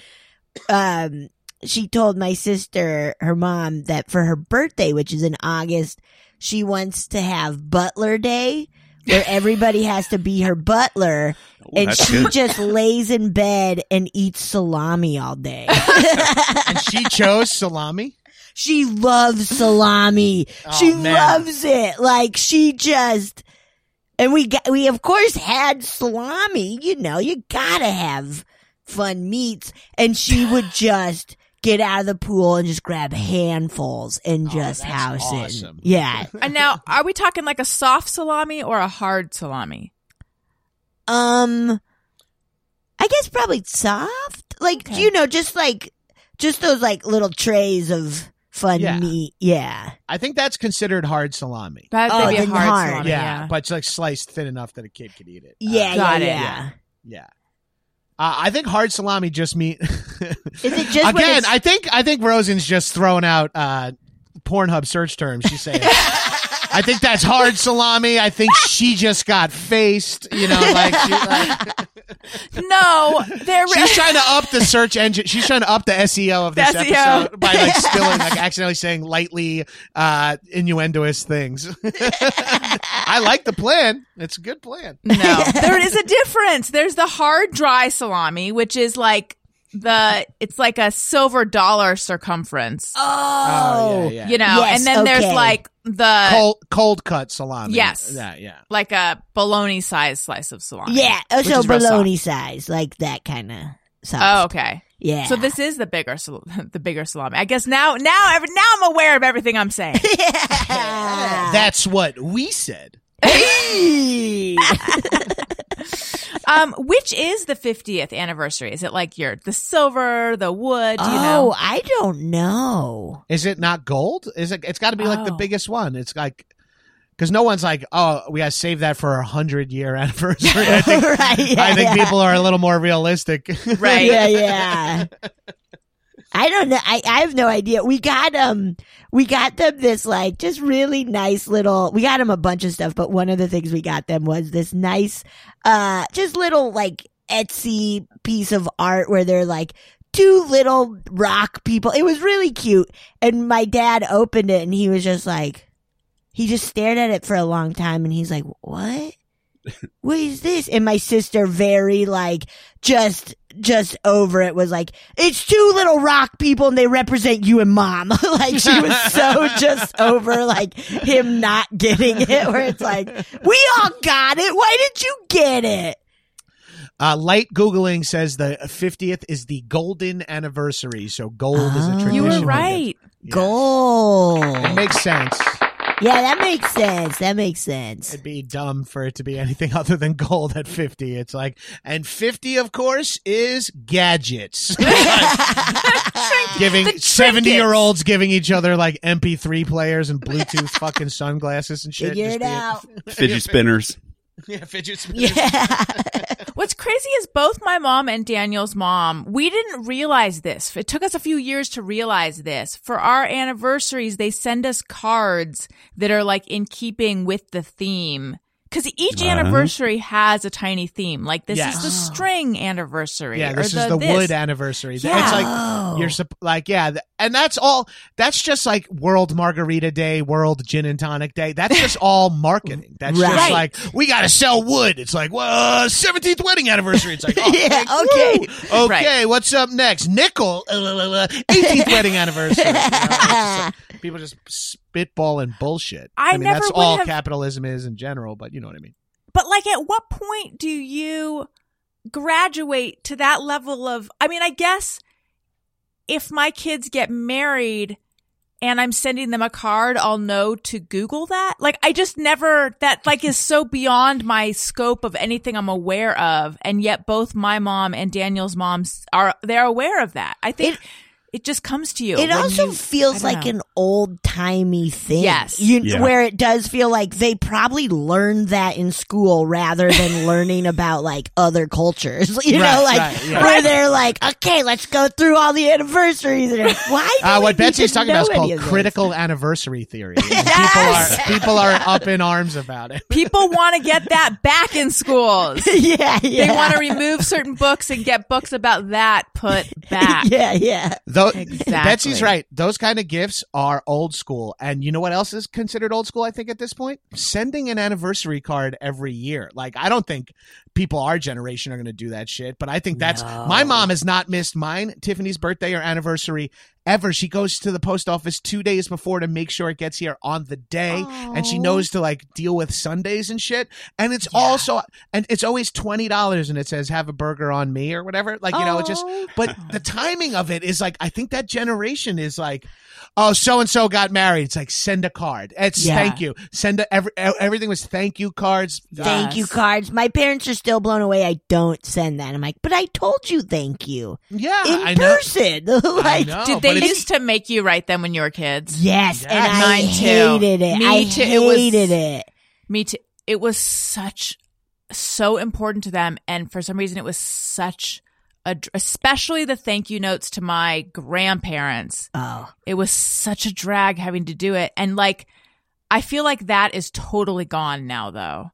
um, she told my sister, her mom, that for her birthday, which is in August, she wants to have Butler Day, where everybody has to be her butler, and she good. just lays in bed and eats salami all day. and she chose salami. She loves salami. Oh, she man. loves it. Like she just and we got we of course had salami, you know, you gotta have fun meats. And she would just get out of the pool and just grab handfuls and just Oh, that's house awesome. it. Yeah. And now, are we talking like a soft salami or a hard salami? Um I guess probably soft. Like Okay. you know, just like just those like little trays of fun Yeah. meat. Yeah. I think that's considered hard salami. That'd Oh, maybe a hard, hard. salami. yeah, Yeah. but it's like sliced thin enough that a kid could eat it. Uh, Yeah, Got yeah, it. yeah. yeah. Uh, I think hard salami just mean. Is it just Again, I think I think Rosen's just throwing out uh, Pornhub search terms. She's saying, I think that's hard salami. I think she just got faced. You know, like, she, like no, they're she's trying to up the search engine. She's trying to up the SEO of this SEO. episode by like spilling, like accidentally saying lightly uh, innuendoous things. I like the plan. It's a good plan. No, there is a difference. There's the hard dry salami, which is like the it's like a silver dollar circumference, Oh, yeah, yeah. you know, Yes, and then there's like the cold cold cut salami. Yes. Yeah, yeah. like a bologna size slice of salami. Yeah, oh, so is real bologna size, like that kind of size. Oh, okay. yeah. So this is the bigger sal- the bigger salami. I guess now now every, now I'm aware of everything I'm saying. yeah. That's what we said. um, which is the 50th anniversary? Is it like your the silver, the wood? Do you oh, know? I don't know. Is it not gold? Is it? It's got to be like the Oh. biggest one. It's like because no one's like, oh, we got to save that for our hundred year anniversary. I think right? Yeah, I think yeah. people are a little more realistic. Right. Yeah, yeah. I don't know. I, I have no idea. We got um we got them this like just really nice little we got them a bunch of stuff, but one of the things we got them was this nice uh just little like Etsy piece of art where they're like two little rock people. It was really cute. And my dad opened it and he was just like he just stared at it for a long time and he's like, What? what is this? And my sister very like just just over it was like, it's two little rock people and they represent you and mom. like she was so just over like him not getting it where it's like, we all got it. Why didn't you get it? Uh, light googling says the fiftieth is the golden anniversary, so gold is a Oh. tradition. You were right. Yeah. Gold. It makes sense. Yeah, that makes sense. That makes sense. It'd be dumb for it to be anything other than gold at 50. It's like, and 50, of course, is gadgets. giving 70 year olds giving each other like MP3 players and Bluetooth fucking sunglasses and shit. Figure it out. Fidget spinners. Yeah, fidget spinners. Yeah. What's crazy is both my mom and Daniel's mom, we didn't realize this. It took us a few years to realize this. For our anniversaries, they send us cards that are like in keeping with the theme. Cause each Uh-huh. anniversary has a tiny theme. Like this Yes. is the string anniversary. Yeah, or this is the this. wood anniversary. Yeah. It's like you're supp- like yeah, th- and that's all. That's just like World Margarita Day, World Gin and Tonic Day. That's just all marketing. That's just like we got to sell wood. It's like well, seventeenth wedding anniversary. It's like oh, Yeah, thank- okay. woo. okay. What's up next? Nickel, uh, uh, uh, eighteenth wedding anniversary. You know, like- people just spitballing bullshit. I mean, never that's would all have- capitalism is in general, but you know what I mean. But like, at what point do you graduate to that level of? I mean, I guess if my kids get married and I'm sending them a card, I'll know to Google that. Like, I just never that like is so beyond my scope of anything I'm aware of, and yet both my mom and Daniel's moms are they're aware of that. I think. it just comes to you. It also you- feels like know. an old timey thing. Yes. You, Yeah. Where it does feel like they probably learned that in school rather than learning about like other cultures. You know, like right, yeah. where they're like, okay, let's go through all the anniversaries. And why? Do Uh, what Betsy's talking about is called of this? critical anniversary theory. Yes! People are people are up in arms about it. people want to get that back in schools. yeah, yeah. They want to remove certain books and get books about that put back. Yeah, yeah. Though Exactly. Betsy's right. Those kind of gifts are old school. And you know what else is considered old school, I think, at this point? Sending an anniversary card every year. Like, I don't think people our generation are going to do that shit, but I think that's my mom has not missed mine, Tiffany's birthday or anniversary ever. She goes to the post office two days before to make sure it gets here on the day. And she knows oh. to like deal with Sundays and shit. And it's also, and it's always $20 and it says, have a burger on me or whatever. Like, you know, it just, Oh. but the timing of it is like I think that generation is like, oh, so and so got married. It's like send a card. It's Yeah. thank you. Send a, every everything was thank you cards. Thank you cards. My parents are still blown away. I don't send that. I'm like, but I told you thank you Yeah, in I know. person. I like, know. Did they it's- used to make you write them when you were kids? yes, and Yes. I Mine too. hated it. Me I too. It was- hated it. Me too. It was such so important to them, and for some reason, it was such a dr- especially the thank you notes to my grandparents. Oh, It was such a drag having to do it, and like I feel like that is totally gone now, though.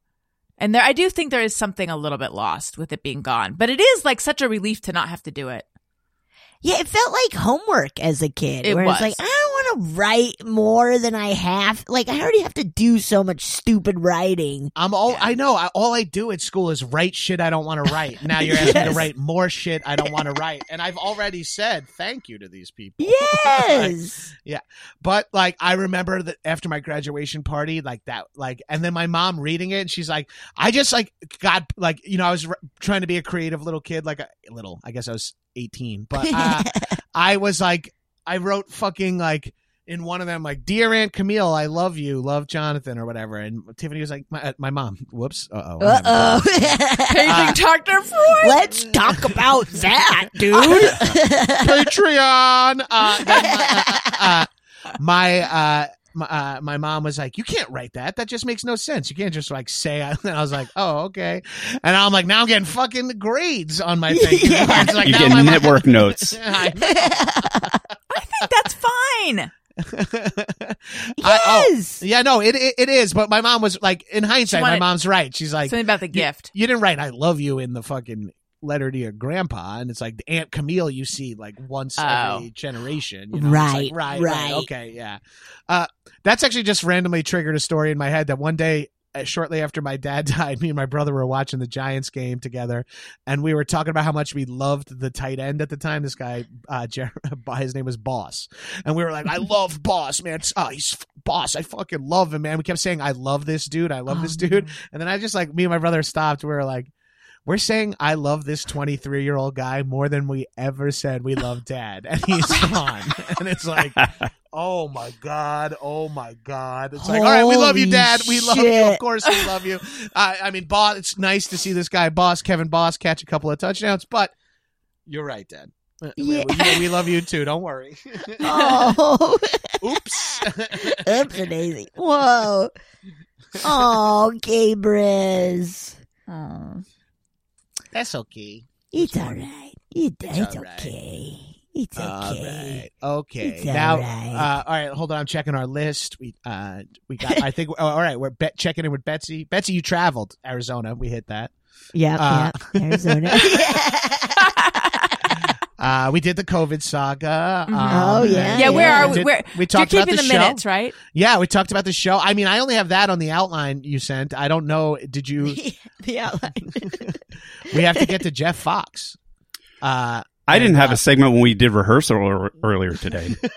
And there, I do think there is something a little bit lost with it being gone, but it is like such a relief to not have to do it. yeah. It felt like homework as a kid. It where was. it's like I don't want to write more than I have. Like I already have to do so much stupid writing. I'm all I know. I, all I do at school is write shit I don't want to write. Now you're asking me to write more shit I don't want to write, and I've already said thank you to these people. Yes. Yeah. But like I remember that after my graduation party, like that, like, and then my mom reading it, and she's like, I just like got like you know I was r- trying to be a creative little kid, like a little. I guess I was eighteen, but uh, I was like, I wrote fucking like. In one of them, like, dear Aunt Camille, I love you, love Jonathan, or whatever. And Tiffany was like, my, uh, my mom. Whoops. Uh oh. uh oh. Paging Dr. Freud. Let's talk about that, dude. Patreon. Uh, my, uh, uh, my, uh, my, uh, my mom was like, "You can't write that. That just makes no sense. You can't just like say." And I was like, "Oh, okay." And I'm like, "Now I'm getting fucking grades on my thing." Yeah. It's like you now get my mom- network notes. I- I think that's fine. I- oh, yes. yeah, no, it, it it is. But my mom was like, in hindsight, my mom's right. She's like, Something about the gift. You didn't write "I love you" in the fucking letter to your grandpa, and it's like the Aunt Camille you see like once Oh. every generation. You know? It's like, Right, right, right. okay, yeah. Uh, that's actually just randomly triggered a story in my head that one day. Uh, Shortly after my dad died, me and my brother were watching the Giants game together, and we were talking about how much we loved the tight end at the time. This guy, uh, Jer- his name was Boss, and we were like, "I love Boss, man. It's- Oh, he's f- Boss. I fucking love him, man." We kept saying, "I love this dude. I love Oh, this dude," and then I just like me and my brother stopped. We were like, we're saying I love this 23 year old guy more than we ever said we love dad. And he's gone. and it's like, oh my God. Oh my God. It's like, all right, we love you, Holy dad. We love you. Of course we love you. I I mean, boss, it's nice to see this guy, boss, Kevin Boss, catch a couple of touchdowns, but you're right, dad. Uh, we- Yeah. We, we love you too. Don't worry. Oh, Oops. oops, a daisy. Whoa. Oh, Gabrus. Oh. That's okay. It's all right. It, it's, all right. okay. It's All okay. right. Okay. It's now, all right. uh, all right. Hold on. I'm checking our list. We, uh, we got. I think. Oh, all right. We're bet checking in with Betsy. Betsy, you traveled Arizona. We hit that. Yeah. Uh, yep. Arizona. Uh, we did the COVID saga. Mhm. Um, Oh, yeah, and Yeah, where yeah. are we? did- Where we talked you're about keeping the, the, show. minutes, right? Yeah, we talked about the show. I mean, I only have that on the outline you sent. I don't know. Did you? the outline. we have to get to Jeff Fox. Uh, I didn't have uh, a segment when we did rehearsal ear- earlier today.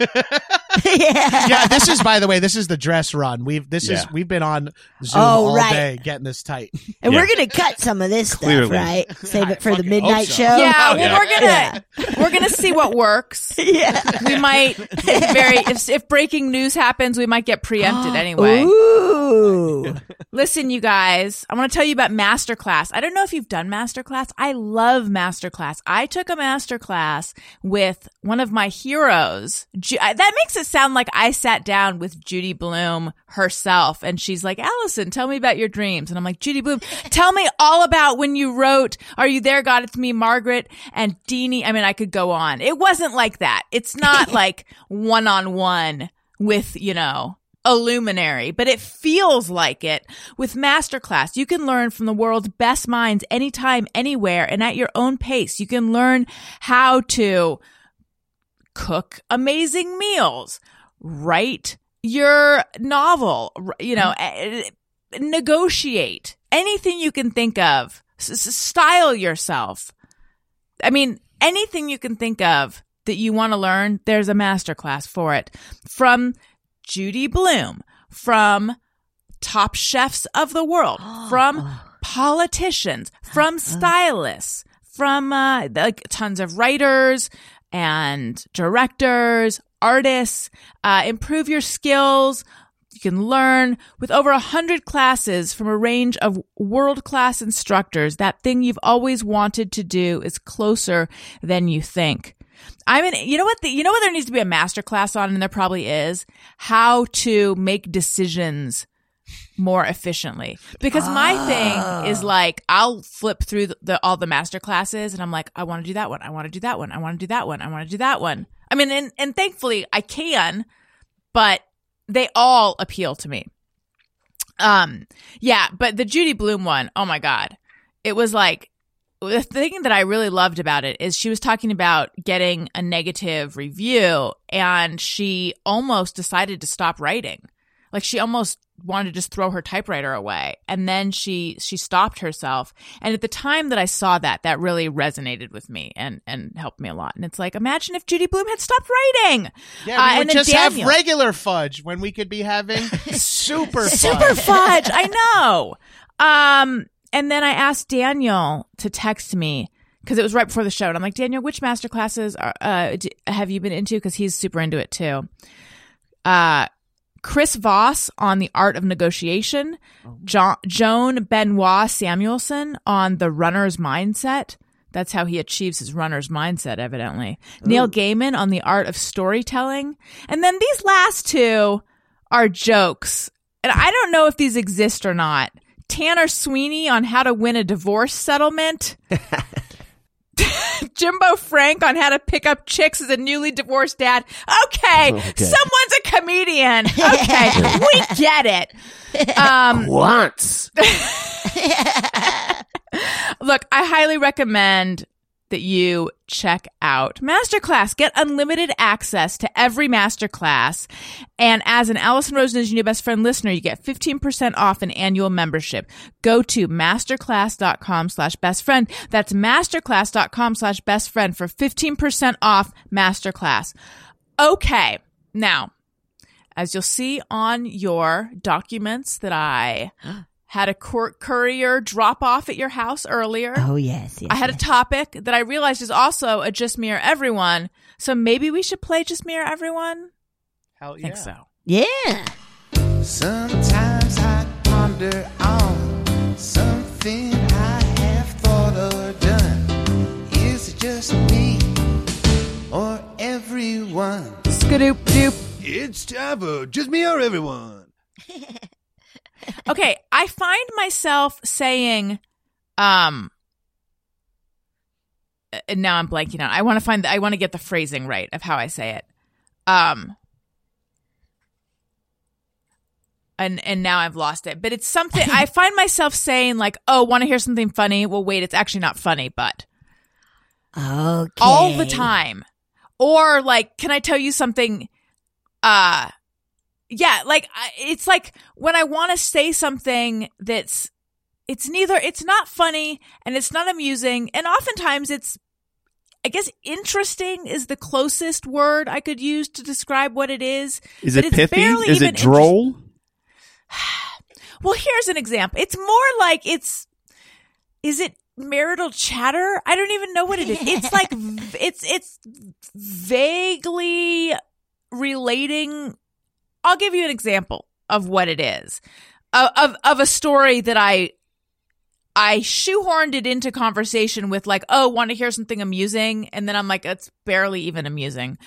yeah. yeah, this is by the way, this is the dress run. We've this is Yeah. we've been on Zoom Oh, all right. day getting this tight. And Yeah. we're gonna cut some of this Clearly. stuff, right? Save it for the fucking midnight so. show. yeah, well, yeah. we're gonna we're gonna see what works. yeah. We might if very if if breaking news happens, we might get preempted anyway. Ooh. Listen, you guys, I want to tell you about Masterclass. I don't know if you've done Masterclass. I love Masterclass. I took a Masterclass masterclass with one of my heroes. Ju- that makes it sound like I sat down with Judy Blume herself and she's like, Allison, tell me about your dreams. And I'm like, Judy Blume, tell me all about when you wrote, Are You There, God? It's me, Margaret and Deenie. I mean, I could go on. It wasn't like that. It's not like one on one with, you know, a luminary, but it feels like it. With Masterclass, you can learn from the world's best minds anytime, anywhere, and at your own pace. You can learn how to cook amazing meals, write your novel, you know, eh, negotiate anything you can think of, style yourself. I mean, anything you can think of that you want to learn, there's a masterclass for it. From Judy Blume, from top chefs of the world, from politicians, from stylists, from uh, like tons of writers and directors, artists. Uh, improve your skills. You can learn with over a hundred classes from a range of world class instructors. That thing you've always wanted to do is closer than you think. I'm in, you know what, the, you know what there needs to be a master class on, and there probably is how to make decisions more efficiently. Because my thing is like, I'll flip through the, the all the master classes and I'm like, I want to do that one. I want to do that one. I want to do that one. I want to do that one. I mean, and, and thankfully I can, but they all appeal to me. Um, yeah, but the Judy Blume one, oh my God. It was like, the thing that I really loved about it is she was talking about getting a negative review and she almost decided to stop writing. Like she almost wanted to just throw her typewriter away. And then she she stopped herself. And at the time that I saw that, that really resonated with me and and helped me a lot. And it's like, imagine if Judy Blume had stopped writing. Yeah, Uh, we and would just Daniel. have regular fudge when we could be having super fudge. Super fudge. I know. Um, and then I asked Daniel to text me because it was right before the show, and I'm like, Daniel, which master classes are uh, d- have you been into? Because he's super into it too. Uh, Chris Voss on the art of negotiation, jo- Joan Benoit Samuelson on the runner's mindset. That's how he achieves his runner's mindset, evidently. Neil Gaiman on the art of storytelling. And then these last two are jokes. And I don't know if these exist or not. Tanner Sweeney on how to win a divorce settlement. Jimbo Frank on how to pick up chicks as a newly divorced dad. Okay, Okay. someone's a comedian. Okay, we get it. Um, Once. Look, I highly recommend that you check out Masterclass. Get unlimited access to every masterclass. And as an Allison Rosen is your new best friend listener, you get 15% off an annual membership. Go to masterclass.com slash best friend. That's masterclass.com slash best friend for 15% off Masterclass. Okay. Now, as you'll see on your documents that I had a cour- courier drop off at your house earlier. Oh yes, yes. I had a topic that I realized is also a Just Me or Everyone. So maybe we should play Just Me or Everyone? Hell I yeah. think so. yeah. Sometimes I ponder on something I have thought or done. Is it just me or everyone? Skadoop doop. It's time for just me or everyone. Okay, I find myself saying, um, and now I'm blanking out. I want to find, the, I want to get the phrasing right of how I say it. Um, and and now I've lost it. But it's something I find myself saying like, "Oh, want to hear something funny?" Well, wait, it's actually not funny, but Okay. all the time. Or like, can I tell you something? Uh, yeah, like I- it's like when I want to say something that's, it's neither, it's not funny and it's not amusing. And oftentimes it's, I guess interesting is the closest word I could use to describe what it is. Is it pithy? Is it droll? Well, here's an example. It's more like it's, is it marital chatter? I don't even know what it is. It's like, it's, it's vaguely relating. I'll give you an example of what it is of, of, of a story that I, I shoehorned it into conversation with like, oh, want to hear something amusing? And then I'm like, it's barely even amusing.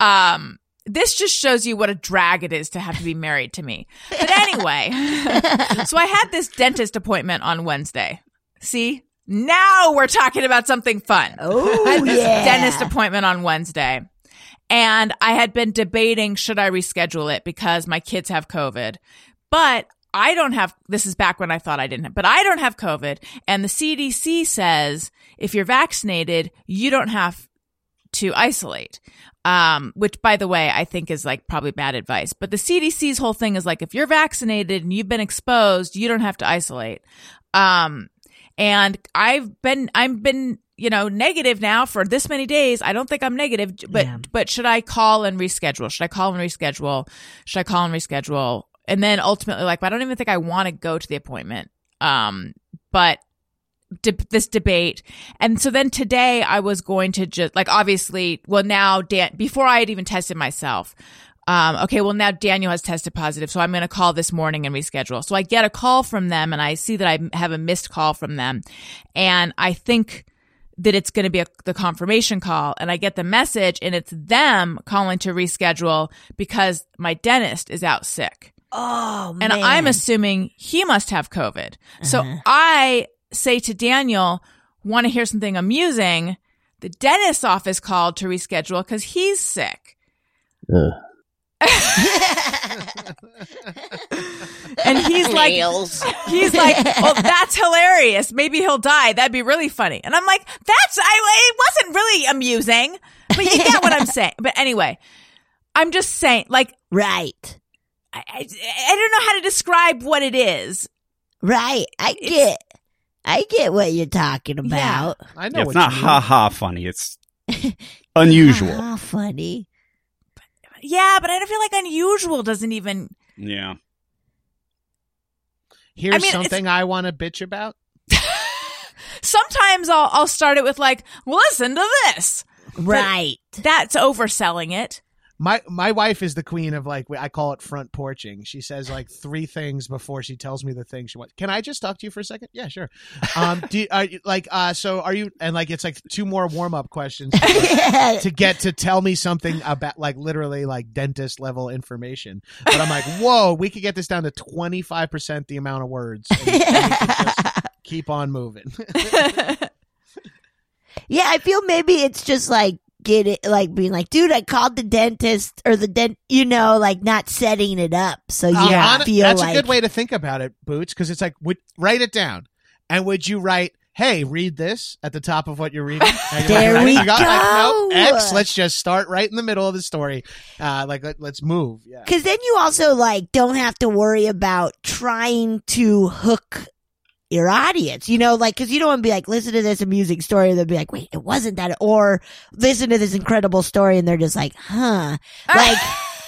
Um, this just shows you what a drag it is to have to be married to me. But anyway, so I had this dentist appointment on Wednesday. See, now we're talking about something fun. Oh, yeah. dentist appointment on Wednesday. And I had been debating should I reschedule it because my kids have COVID. But I don't have this is back when I thought I didn't have, but I don't have COVID. And the CDC says if you're vaccinated, you don't have to isolate. Um, which by the way, I think is like probably bad advice. But the CDC's whole thing is like if you're vaccinated and you've been exposed, you don't have to isolate. Um, and I've been I've been you know negative now for this many days. I don't think I'm negative, but Yeah. but should I call and reschedule? Should I call and reschedule? Should I call and reschedule? And then ultimately, like I don't even think I want to go to the appointment. Um, but de- this debate. And so then today I was going to just like obviously, well now Dan before I had even tested myself. Um, okay, well now Daniel has tested positive, so I'm going to call this morning and reschedule. So I get a call from them and I see that I have a missed call from them. And I think that it's going to be a, the confirmation call and I get the message and it's them calling to reschedule because my dentist is out sick Oh, and. I'm assuming he must have COVID. So uh-huh. I say to Daniel, want to hear something amusing? The dentist's office called to reschedule because he's sick. and he's like, he's like, well, that's hilarious. Maybe he'll die. That'd be really funny. And I'm like, that's, I, it wasn't really amusing, but you get what I'm saying. But anyway, I'm just saying, like, right. I, I, I don't know how to describe what it is. Right. I get I get what you're talking about. I know Yeah, it's not ha ha funny. It's unusual. Ah, funny. Yeah, but I don't feel like unusual doesn't even. yeah. Here's I mean, it's- something I want to bitch about. Sometimes I'll I'll start it with like, listen to this. Right. That's overselling it. My my wife is the queen of like I call it front porching. She says like three things before she tells me the thing she wants. Can I just talk to you for a second? Yeah, sure. Um, do you, are you, like uh so are you and like it's like two more warm up questions to get to tell me something about like literally like dentist level information. But I'm like, whoa, we could get this down to 25 percent the amount of words. And, and we could just keep on moving. Yeah, I feel maybe it's just like get it like being like, dude, I called the dentist or the dent you know, like not setting it up. So you Uh, don't hon- feel that's like a good way to think about it, Boots, because it's like, would, write it down. And would you write, hey, read this at the top of what you're reading? You're There like, we got, like, go. no, X, let's just start right in the middle of the story. Uh, like, let, let's move. Yeah. Cause then you also like don't have to worry about trying to hook your audience, you know, like, cause you don't want to be like, listen to this amusing story. And they'll be like, wait, it wasn't that. Or listen to this incredible story. And they're just like, huh. Like,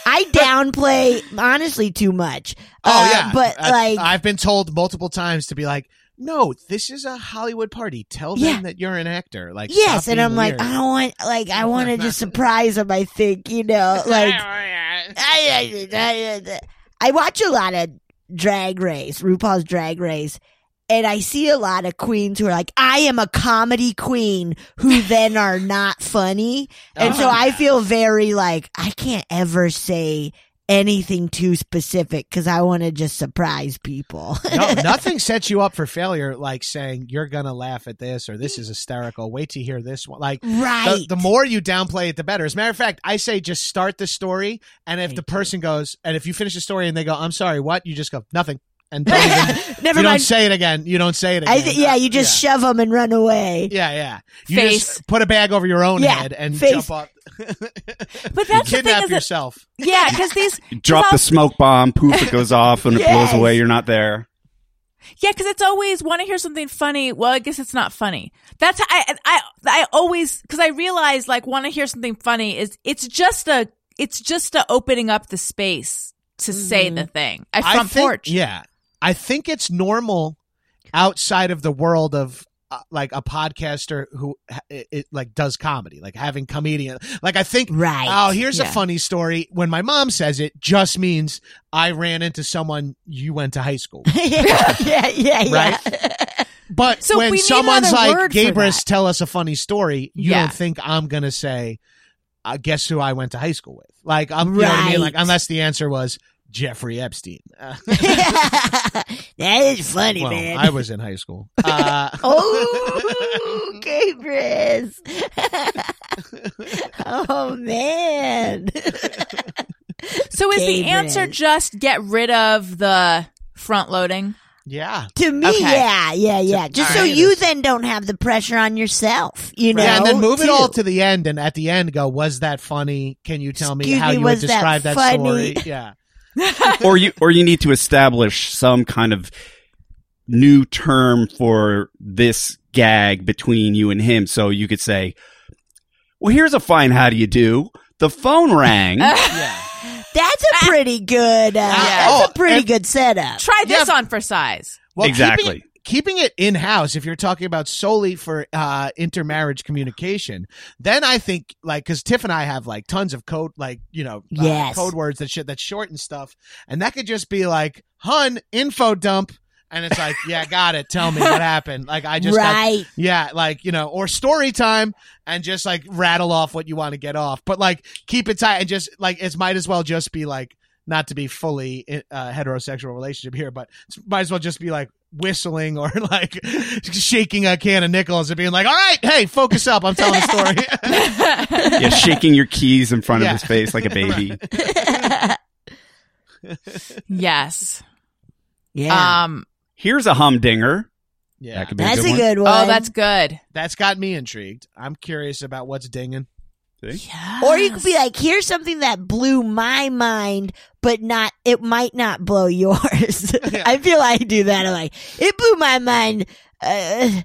I downplay honestly too much. Oh, Uh, yeah. But I- like, I've been told multiple times to be like, no, this is a Hollywood party. Tell them Yeah. that you're an actor. Like, yes. And I'm like. I don't want, like, I want to just surprise them. I think, you know, like, I, I, I, I watch a lot of Drag Race, RuPaul's Drag Race, and I see a lot of queens who are like, I am a comedy queen who then are not funny. And so Oh, I feel very like, I can't ever say anything too specific because I want to just surprise people. no, nothing sets you up for failure like saying you're gonna laugh at this or this is hysterical. Wait to hear this one. Like right. the, the more you downplay it, the better. As a matter of fact, I say just start the story, and if the person goes, and if you finish the story and they go, "I'm sorry, what?" You just go, "Nothing," and don't even, Never you don't mind. say it again. You don't say it again. I th- yeah, you just shove them and run away. yeah, yeah. You Face. just put a bag over your own Yeah, head and face. jump up. But that's the thing Kidnap is that, yourself. yeah, because these Drop the smoke bomb, poof, it goes off, and it blows away. You're not there. Yeah, because it's always want to hear something funny. Well, I guess it's not funny. That's I I I always because I realize like want to hear something funny is it's just a it's just a opening up the space to say mm-hmm. the thing. I front I think, porch. Yeah, I think it's normal outside of the world of uh, like a podcaster who it, it like does comedy, like having comedian. Like I think, Right. Oh, here's a funny story. When my mom says it, just means I ran into someone you went to high school. yeah, yeah, yeah. Right. But So when someone's like, Gabrus, tell us a funny story, you Yeah. don't think I'm going to say, uh, guess who I went to high school with? Like, I'm, you know what I mean? Like, unless the answer was Jeffrey Epstein. That is funny, well, man. I was in high school. Uh, Oh, Gabrus. oh man. So is the Gabrus. answer just get rid of the front loading? yeah. To me, Okay. yeah, yeah, yeah. Just so Alright. you then don't have the pressure on yourself, you know. yeah, and then move it all to the end, and at the end, go, was that funny? Can you tell me how me, you would was that describe that, story? Yeah. or you or you need to establish some kind of new term for this gag between you and him so you could say well here's a fine how do you do the phone rang Yeah. That's a pretty good. Uh, Yeah. That's Oh, a pretty good setup. Try this Yeah. on for size. Well, Exactly. Keeping it, keeping it in house, if you're talking about solely for uh, intermarriage communication, then I think like because Tiff and I have like tons of code, like you know, uh, code words that shit that's short and stuff, and that could just be like "hun info dump," and it's like, yeah, got it. Tell me what happened. Like I just got- yeah, like you know, or story time, and just like rattle off what you want to get off, but like keep it tight and just like it might as well just be like not to be fully uh, heterosexual relationship here, but might as well just be like whistling or like shaking a can of nickels and being like, "All right, hey, focus up, I'm telling a story." yeah shaking your keys in front Yeah. of his face like a baby Yes. yeah. Um. here's a humdinger yeah, that could be that's a a good, good one. Oh, that's good. that's got me intrigued. I'm curious about what's dinging. One See? Or you could be like, here's something that blew my mind, but not, it might not blow yours. I feel I do that. I'm like, it blew my mind. Uh, but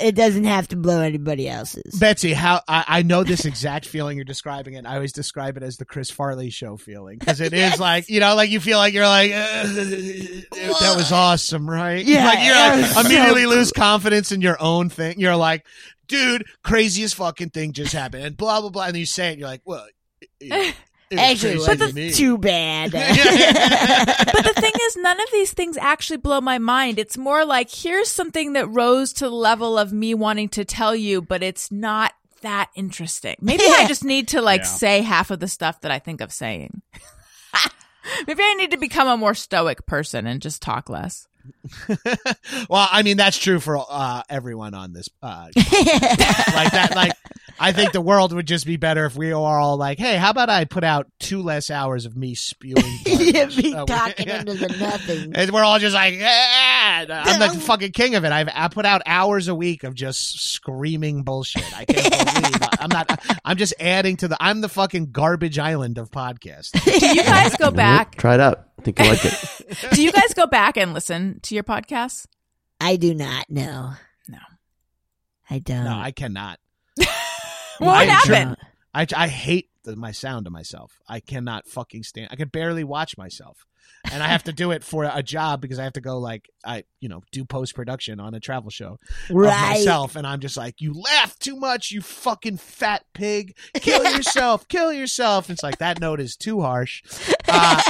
it doesn't have to blow anybody else's. Betsy, how I, I know this exact feeling you're describing it. I always describe it as the Chris Farley show feeling because it is like you know, like you feel like you're like "Uh, that was awesome, right? Yeah, like you're like was so immediately lose confidence in your own thing. You're like, dude, craziest fucking thing just happened, and blah blah blah. And you say it, you're like, well, was Actually, crazy it to too bad. But the thing is, none of these things actually blow my mind. It's more like here's something that rose to the level of me wanting to tell you, but it's not that interesting. Maybe I just need to like Yeah. say half of the stuff that I think of saying. Maybe I need to become a more stoic person and just talk less. well, I mean that's true for uh, everyone on this. Uh, like that, like I think the world would just be better if we were all like, "Hey, how about I put out two less hours of me spewing?" You'd garbage?" be Uh, talking yeah. into the nothing. And we're all just like, "Yeah, I'm the fucking king of it. I've I put out hours a week of just screaming bullshit. I can't believe I'm not. I'm just adding to the. I'm the fucking garbage island of podcasts. Do you guys go back? Try it out. I think you like it. Do you guys go back and listen to your podcasts? I do not know. No. I don't. No, I cannot. What I- happened? I I hate the, my sound to myself. I cannot fucking stand. I can barely watch myself, and I have to do it for a job because I have to go like I you know do post production on a travel show of right. myself, and I'm just like, you laugh too much, you fucking fat pig. Kill yourself, kill yourself. It's like that note is too harsh. Uh,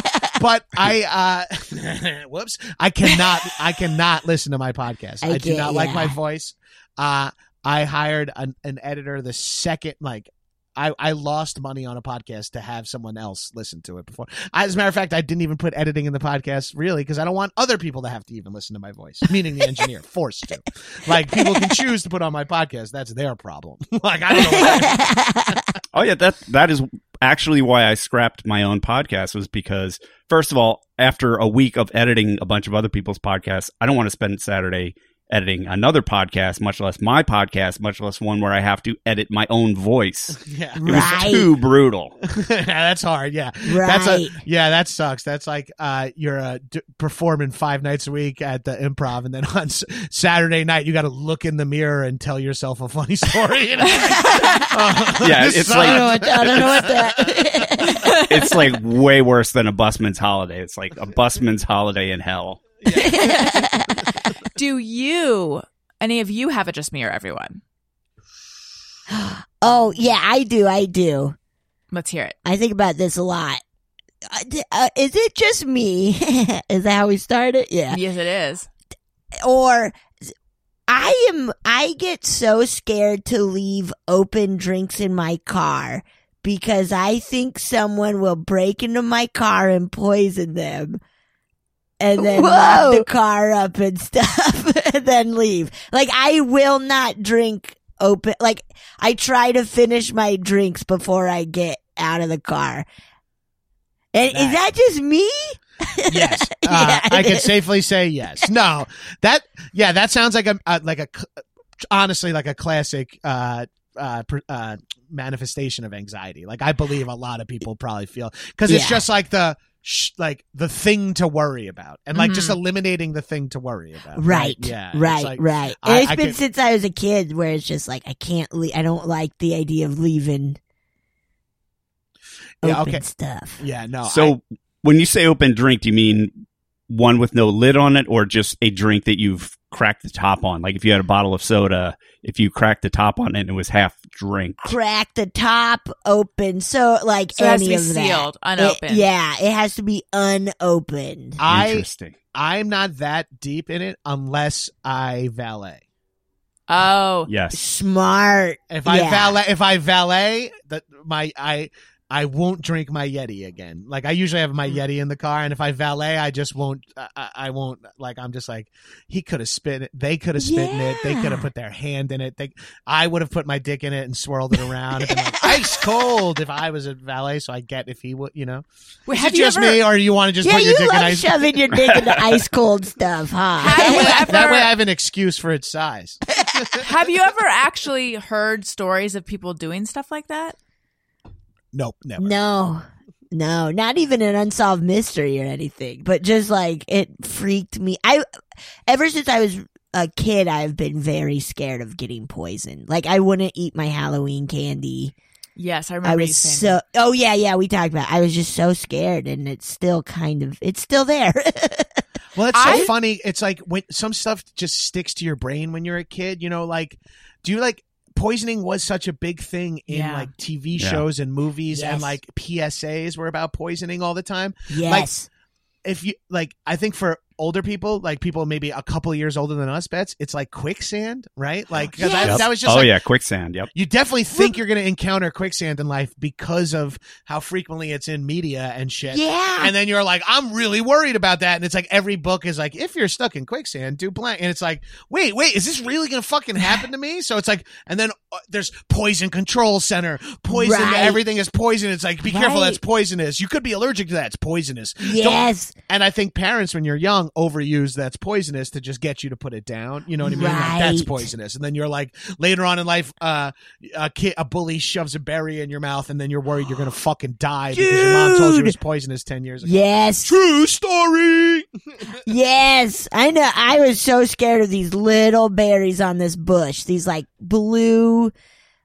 but I uh whoops, I cannot I cannot listen to my podcast. I I, do get- not like my voice. Uh I hired an, an editor the second like I, I lost money on a podcast to have someone else listen to it before. As a matter of fact, I didn't even put editing in the podcast really because I don't want other people to have to even listen to my voice, meaning the engineer forced to. Like people can choose to put on my podcast. That's their problem. like I don't know. Why. Oh yeah, that that is actually why I scrapped my own podcast was because first of all, after a week of editing a bunch of other people's podcasts, I don't want to spend Saturday editing another podcast, much less my podcast, much less one where I have to edit my own voice. yeah. It was too brutal. that's hard. Yeah. That's a, yeah, that sucks. That's like uh, you're uh, d- performing five nights a week at the improv, and then on S- Saturday night you got to look in the mirror and tell yourself a funny story. You know? Uh, Yeah, it's like- I don't know what, don't know what that. It's like way worse than a busman's holiday. It's like a busman's holiday in hell. Do you, any of you, have a just me or everyone? oh yeah, I do. I do. Let's hear it. I think about this a lot. Uh, uh, is it just me? is that how we started? Yeah. Yes, it is. Or I am I get so scared to leave open drinks in my car because I think someone will break into my car and poison them. And then lock the car up and stuff and then leave. Like I will not drink open like I try to finish my drinks before I get out of the car. And is That- just me? Yes, uh, Yeah, I can is. safely say yes. No, that yeah, that sounds like a uh, like a honestly like a classic uh, uh, uh, manifestation of anxiety. Like I believe a lot of people probably feel because it's Yeah. just like the sh- like the thing to worry about and like just Mhm. eliminating the thing to worry about. Right. Yeah. it's Right. like- right. I- And it's I been could- since I was a kid where it's just like I can't leave. I don't like the idea of leaving Yeah, open okay. stuff. Yeah. No. So when you say open drink, do you mean one with no lid on it, or just a drink that you've cracked the top on? Like if you had a bottle of soda, if you cracked the top on it and it was half drink. Crack the top open, so like So it has any to be of that. sealed, It- unopened. yeah, it has to be unopened. I Interesting. I'm not that deep in it unless I valet. Oh, Yes. Smart. If I Yeah. valet, if I valet, that my I I won't drink my Yeti again. Like I usually have my hmm. Yeti in the car, and if I valet, I just won't. I, I- I won't. Like I'm just like he could have spit it. They could have spit in it. They could have put their hand in it. They, I would have put my dick in it and swirled it around. and been like ice cold if I was a valet. So I get if he would, you know. Wait, Is have it you just ever? me, or do you want to just yeah, put your you dick in love ice? shoving your dick into ice cold stuff, huh? Have that, way, that ever- way I have an excuse for its size. have you ever actually heard stories of people doing stuff like that? Nope, never. No, no, not even an unsolved mystery or anything, but just like it freaked me. I, ever since I was a kid, I've been very scared of getting poisoned. Like I wouldn't eat my Halloween candy. Yes, I I remember you was saying. so, oh yeah, yeah, we talked about, it. I was just so scared and it's still kind of, it's still there. Well, it's so I- funny. It's like when some stuff just sticks to your brain when you're a kid. You know, like do you like poisoning was such a big thing in Yeah. like TV Yeah. shows and movies and like PSAs were about poisoning all the time. yes. If you like, I think for older people, like people maybe a couple years older than us, bets it's like quicksand, right? Like 'cause I- Yes. that was just oh like, yeah, quicksand. Yep. you definitely think you're going to encounter quicksand in life because of how frequently it's in media and shit. yeah. And then you're like, I'm really worried about that. And it's like every book is like, if you're stuck in quicksand, do blank. And it's like, wait, wait, is this really going to fucking happen to me? So it's like, and then uh, there's poison control center, poison, Right. everything is poison. It's like, be careful, that's poisonous. You could be allergic to that. It's poisonous. Don't- yes. and I think parents, when you're young, overuse that's poisonous to just get you to put it down. You know what I mean? Like, that's poisonous. And then you're like, later on in life, uh, a kid, a bully shoves a berry in your mouth, and then you're worried you're gonna fucking die because your mom told you it was poisonous ten years ago. Yes. True story. Yes, I know. I was so scared of these little berries on this bush. These like blue,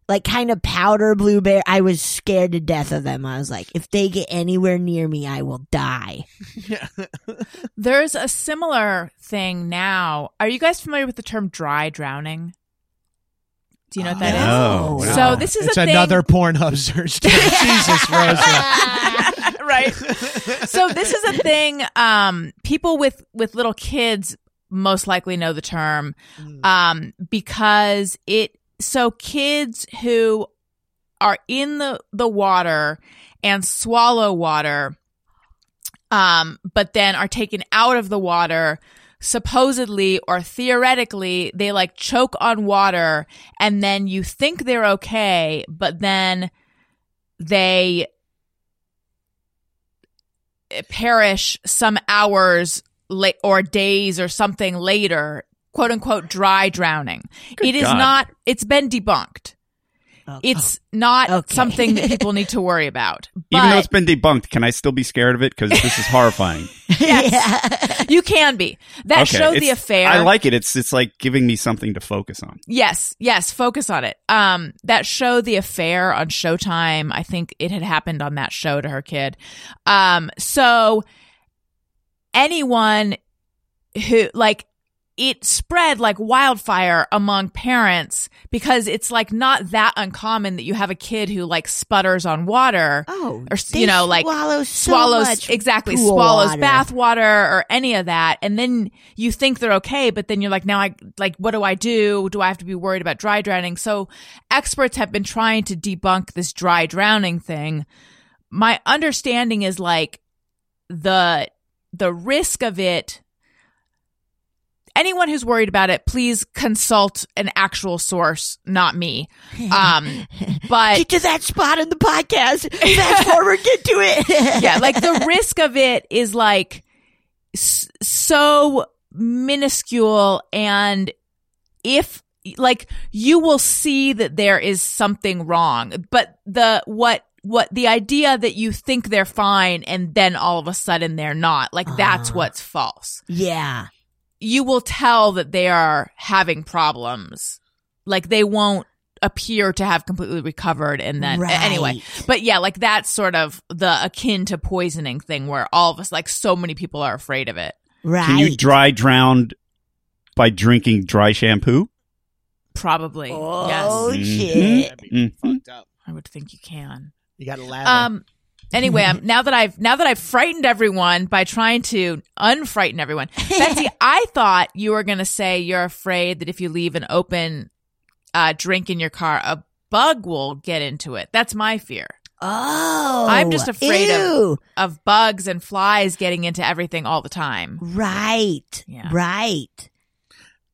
like kind of powder blueberry. I was scared to death of them. I was like, if they get anywhere near me, I will die. Yeah. There's a similar thing now. Are you guys familiar with the term dry drowning? Do you know what that is? No. No. So this is it's a thing- another Pornhub search. Jesus, Rosa. right. So this is a thing. Um, people with with little kids most likely know the term, um, because it. So kids who are in the the water and swallow water, um, but then are taken out of the water. Supposedly or theoretically, they like choke on water and then you think they're okay, but then they perish some hours late or days or something later, quote unquote, dry drowning. it is God. not, it's been debunked. It's not Okay. something that people need to worry about. But Even though it's been debunked, can I still be scared of it? Because this is horrifying. yes, you can be. That okay, show The Affair. I like it. It's it's like giving me something to focus on. Yes, yes, focus on it. Um, that show, The Affair on Showtime, I think it had happened on that show to her kid. Um, so anyone who, like, it spread like wildfire among parents because it's like not that uncommon that you have a kid who like sputters on water Oh, or you know like swallow so swallows much exactly swallows water. bath water or any of that and then you think they're okay but then you're like now i like what do i do? Do i have to be worried about dry drowning? So experts have been trying to debunk this dry drowning thing. My understanding is like the the risk of it anyone who's worried about it please consult an actual source not me um but Get to that spot in the podcast. Fast forward, get to it. yeah, like the risk of it is like so minuscule and if like you will see that there is something wrong, but the what what the idea that you think they're fine and then all of a sudden they're not, like that's what's false. yeah. You will tell that they are having problems. Like they won't appear to have completely recovered and then Right. anyway but yeah like that's sort of the akin to poisoning thing where all of us like so many people are afraid of it Right. Can you dry drown by drinking dry shampoo? probably Oh yes shit. That'd be Mhm. i would think you can You got to lather. um anyway I'm, now that i've now that i've frightened everyone by trying to unfrighten everyone betsy i thought you were going to say you're afraid that if you leave an open uh, drink in your car a bug will get into it that's my fear Oh. I'm just afraid of- of bugs and flies getting into everything all the time Right. Yeah. Right.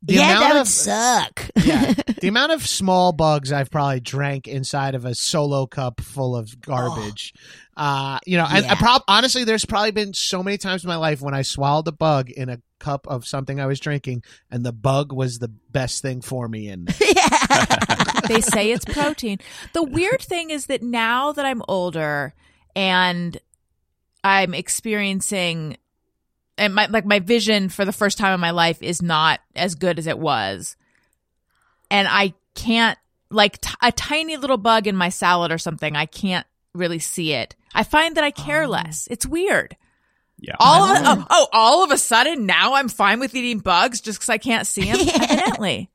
The yeah, amount that would of- suck. yeah, the amount of small bugs I've probably drank inside of a solo cup full of garbage. Uh, you know, and Yeah. I prob- honestly, there's probably been so many times in my life when I swallowed a bug in a cup of something I was drinking, and the bug was the best thing for me. And they say it's protein. The weird thing is that now that I'm older and I'm experiencing and my like my vision for the first time in my life is not as good as it was. And I can't like t- a tiny little bug in my salad or something, I can't really see it. I find that I care oh. less. It's weird. Yeah. All of a, oh, oh, all of a sudden now I'm fine with eating bugs just because I can't see them. Evidently,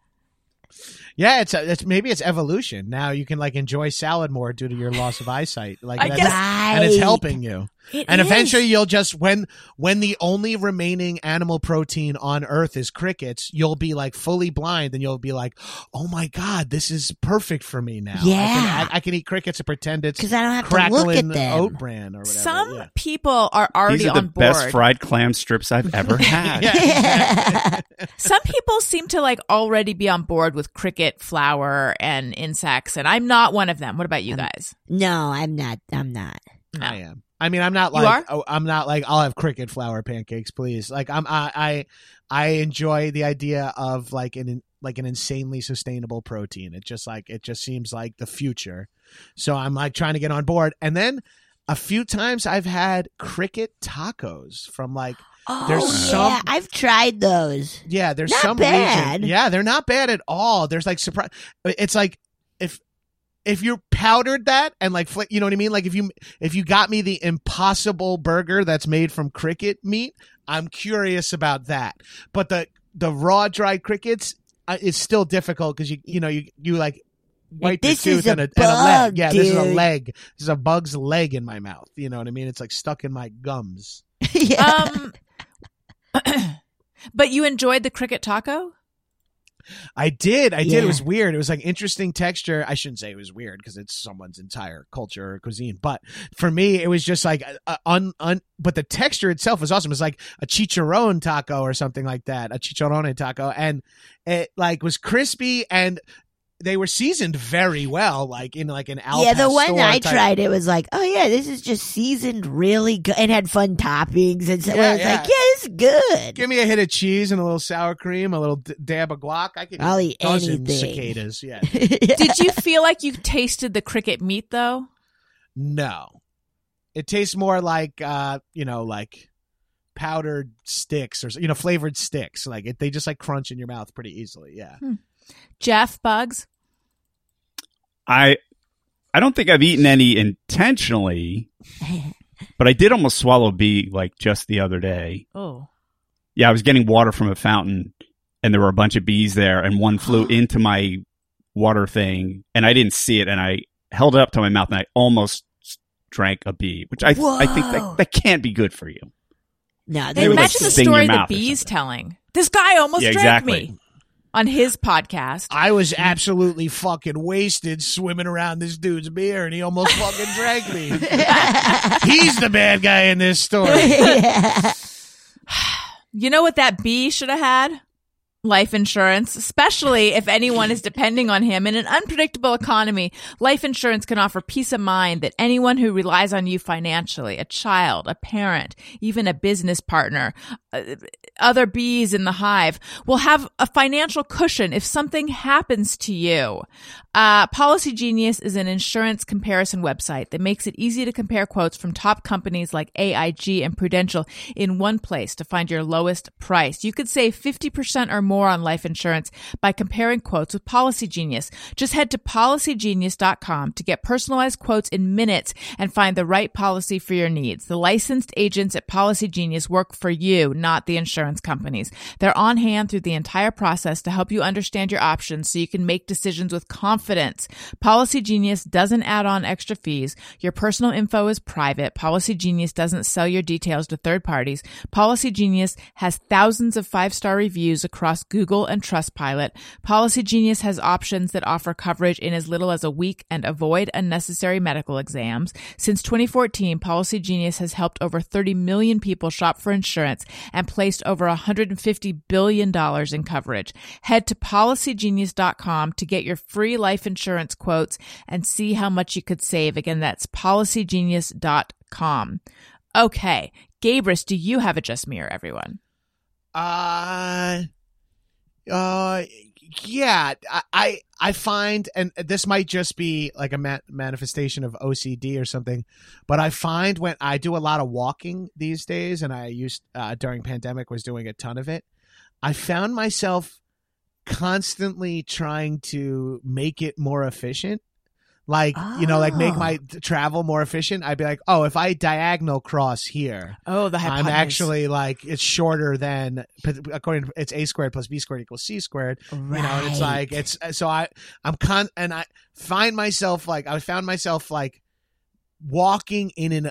yeah, it's, a, it's maybe it's evolution. Now you can like enjoy salad more due to your loss of eyesight. Like, I that's- guess- and it's helping you. It and is. eventually you'll just when when the only remaining animal protein on earth is crickets you'll be like fully blind and you'll be like oh my god this is perfect for me now I Yeah. can, I, I can eat crickets and pretend it's Cuz I don't have to look crackling at them. oat bran or whatever Some yeah. people are already These are the on board. best fried clam strips I've ever had. yeah, Some people seem to like already be on board with cricket flour and insects, and I'm not one of them. What about you guys? no, I'm not. I'm not. No. I am. I mean, I'm not like oh, I'm not like I'll have cricket flour pancakes, please. Like I'm I I, I enjoy the idea of like an like an insanely sustainable protein. It just like it just seems like the future. So I'm like trying to get on board. And then a few times I've had cricket tacos from like Oh, There's yeah. some- I've tried those. yeah, there's Not some bad. region. Yeah, they're not bad at all. There's like surprise. It's like if if you powdered that and like fl- you know what I mean. Like if you if you got me the Impossible Burger that's made from cricket meat, I'm curious about that. But the the raw dried crickets uh, is still difficult because you you know you you like wipe This your is tooth a and, a, and a leg. bug, Yeah, this is a leg. This is a bug's leg in my mouth. You know what I mean? It's like stuck in my gums. yeah. Um, but you enjoyed the cricket taco? I did. I did. Yeah. It was weird. It was like interesting texture. I shouldn't say it was weird because it's someone's entire culture or cuisine. But for me, it was just like uh, un un. But the texture itself was awesome. It was like a chicharron taco or something like that. A chicharrone taco, and it like was crispy and they were seasoned very well. Like in like an al yeah, the one I type- tried, it was like, oh yeah, this is just seasoned really good and had fun toppings and so Yeah, I was yeah. like, yeah, this is good. Give me a hit of cheese and a little sour cream, a little d- dab of guac. I could I'll eat eat a dozen anything. cicadas. Yeah. Did you feel like you tasted the cricket meat though? No. It tastes more like uh, you know, like powdered sticks or you know, flavored sticks. Like it, they just like crunch in your mouth pretty easily. Yeah. Jeff Bugs? I I don't think I've eaten any intentionally, but I did almost swallow a bee like just the other day. Oh. Yeah, I was getting water from a fountain and there were a bunch of bees there, and one flew into my water thing, and I didn't see it, and I held it up to my mouth, and I almost drank a bee, which I I think that, that can't be good for you. No, They Hey, would, like, imagine the story the bee's telling. This guy almost Yeah, drank exactly. me on his podcast. I was absolutely fucking wasted swimming around this dude's beer, and he almost fucking drank me. He's the bad guy in this story. You know what that bee should have had? Life insurance, especially if anyone is depending on him in an unpredictable economy. Life insurance can offer peace of mind that anyone who relies on you financially, a child, a parent, even a business partner, other bees in the hive will have a financial cushion if something happens to you. Uh, Policy Genius is an insurance comparison website that makes it easy to compare quotes from top companies like AIG and Prudential in one place to find your lowest price. You could save 50% or more on life insurance by comparing quotes with Policy Genius. Just head to policygenius.com to get personalized quotes in minutes and find the right policy for your needs. The licensed agents at Policy Genius work for you, not the insurance companies. They're on hand through the entire process to help you understand your options so you can make decisions with confidence. Policy Genius doesn't add on extra fees. Your personal info is private. Policy Genius doesn't sell your details to third parties. Policy Genius has thousands of five-star reviews across Google and Trustpilot. Policy Genius has options that offer coverage in as little as a week and avoid unnecessary medical exams. Since 2014, Policy Genius has helped over 30 million people shop for insurance and placed over $150 billion in coverage. Head to policygenius.com to get your free life insurance quotes and see how much you could save. Again, that's policygenius.com. Okay. Gabrus, do you have a just mirror, everyone? Uh, uh, yeah. I, I, find, and this might just be like a ma- manifestation of OCD or something, but I find when I do a lot of walking these days, and I used uh, during pandemic was doing a ton of it. I found myself constantly trying to make it more efficient. Like, you know, like make Oh. my travel more efficient. I'd be like, oh, if I diagonal cross here, Oh, the I'm actually like it's shorter than according to it's a squared plus b squared equals c squared. You know, and it's like it's uh, so I I'm con and I find myself like I found myself like walking in an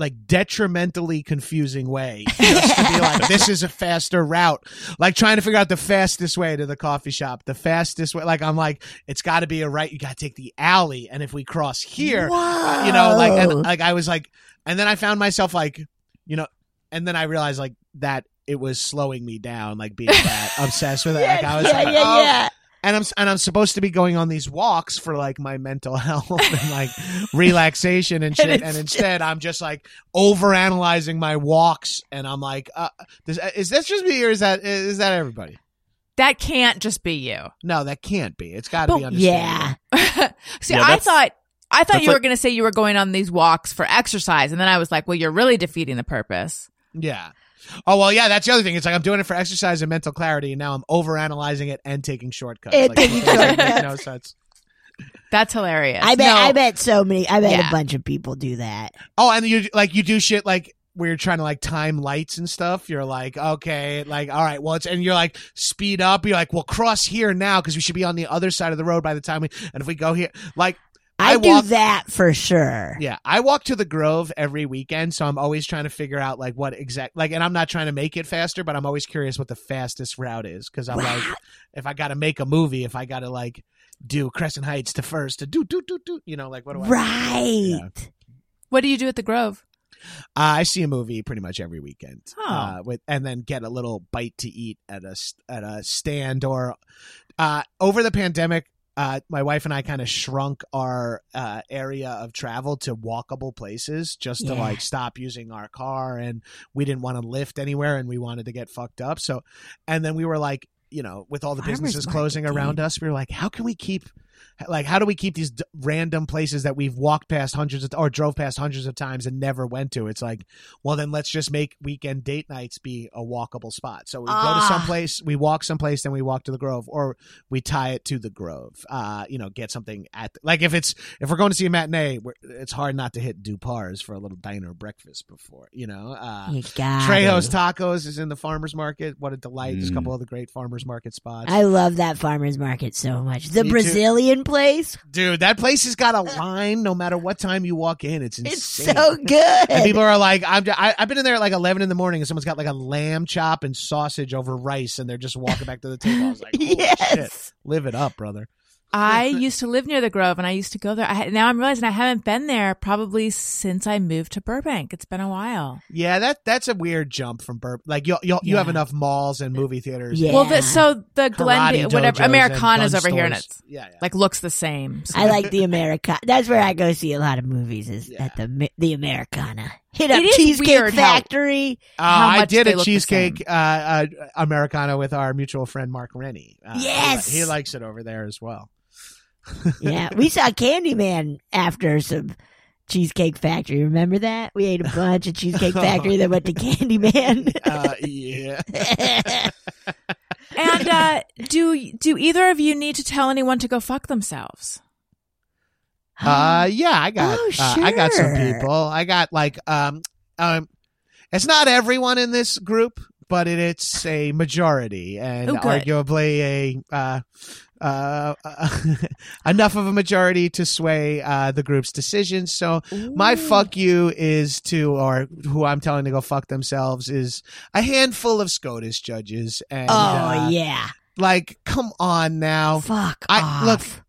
like detrimentally confusing way just to be like this is a faster route like trying to figure out the fastest way to the coffee shop the fastest way like i'm like it's got to be a right you got to take the alley and if we cross here uh, you know like and like i was like and then i found myself like you know and then i realized like that it was slowing me down like being that obsessed with it like i was yeah, like yeah, oh. yeah. And i'm and i'm supposed to be going on these walks for like my mental health and like relaxation and shit And and, it's instead i'm just like over analyzing my walks and i'm like uh, does, is this just me or is that is that everybody That can't just be you. no that can't be it's got to be understandable Yeah. See, Yeah, I thought I thought that's you were going to say you were going on these walks for exercise, and then I was like, well, you're really defeating the purpose. Yeah. Oh well, yeah. That's the other thing. It's like I'm doing it for exercise and mental clarity, and now I'm over analyzing it and taking shortcuts. And like, taking it doesn't shortcuts. no sense. That's hilarious. I bet. No, I bet so many. I bet Yeah. a bunch of people do that. Oh, and you like you do shit like where you're trying to like time lights and stuff. You're like, okay, like all right, well, it's and you're like speed up. You're like, well, cross here now because we should be on the other side of the road by the time we. And if we go here, like I, I do that for sure. Yeah, I walk to the Grove every weekend, so I'm always trying to figure out like what exact like, and I'm not trying to make it faster, but I'm always curious what the fastest route is because I'm like, if I got to make a movie, if I got to like do Crescent Heights to first to do do do do, you know, like what do I? do? Right. what do you do at the Grove? Uh, I see a movie pretty much every weekend, Oh. uh, with and then get a little bite to eat at a s- at a stand or uh, over the pandemic. Uh, my wife and I kind of shrunk our uh, area of travel to walkable places just to Yeah. like stop using our car and we didn't want to lift anywhere and we wanted to get fucked up. So, and then we were like, you know, with all the businesses closing around us, we were like, how can we keep like how do we keep these d- random places that we've walked past hundreds of or drove past hundreds of times and never went to? It's like, well, then let's just make weekend date nights be a walkable spot. So we go to Ah. some place, we walk someplace, then we walk to the Grove, or we tie it to the Grove. Uh, you know, get something at like if it's if we're going to see a matinee, we're, it's hard not to hit Dupar's for a little diner breakfast before. You know, uh, You got Trejo's it. Tacos is in the farmers market. What a delight! There's a Mm. couple other great farmers market spots. I love that farmer's market so much. The Me too. Place, Dude, that place has got a line no matter what time you walk in. It's insane. it's so good. and people are like, I'm, I, I've been in there at like 11 in the morning and someone's got like a lamb chop and sausage over rice and they're just walking back to the table. I was like, holy Yes. shit. Live it up, brother. I used to live near the Grove and I used to go there. I, now I'm realizing I haven't been there probably since I moved to Burbank. It's been a while. Yeah, that that's a weird jump from Burp. Like, you you you have enough malls and movie theaters. Yeah. Well, the, so the Glen, whatever, Americana's gun over here and it's yeah, yeah. like looks the same. So- I like the Americana. That's where I go see a lot of movies. Is Yeah. at the the Americana. Hit up Cheesecake weird how- Factory. Uh, how I did a cheesecake uh, uh, Americana with our mutual friend Mark Rennie. Uh, he Yes. he, likes it over there as well. Yeah, we saw Candyman after some Cheesecake Factory. Remember that? We ate a bunch of Cheesecake Factory that went to Candyman. Uh, yeah. and uh, do do either of you need to tell anyone to go fuck themselves? Uh, yeah, I got, Oh, uh, I got some people. I got like, um, um, it's not everyone in this group, but it, it's a majority and Oh, arguably a, uh, uh, enough of a majority to sway uh, the group's decisions. So my fuck you is to, or who I'm telling to go fuck themselves is a handful of SCOTUS judges. And oh uh, yeah, like, come on now. fuck I off. look.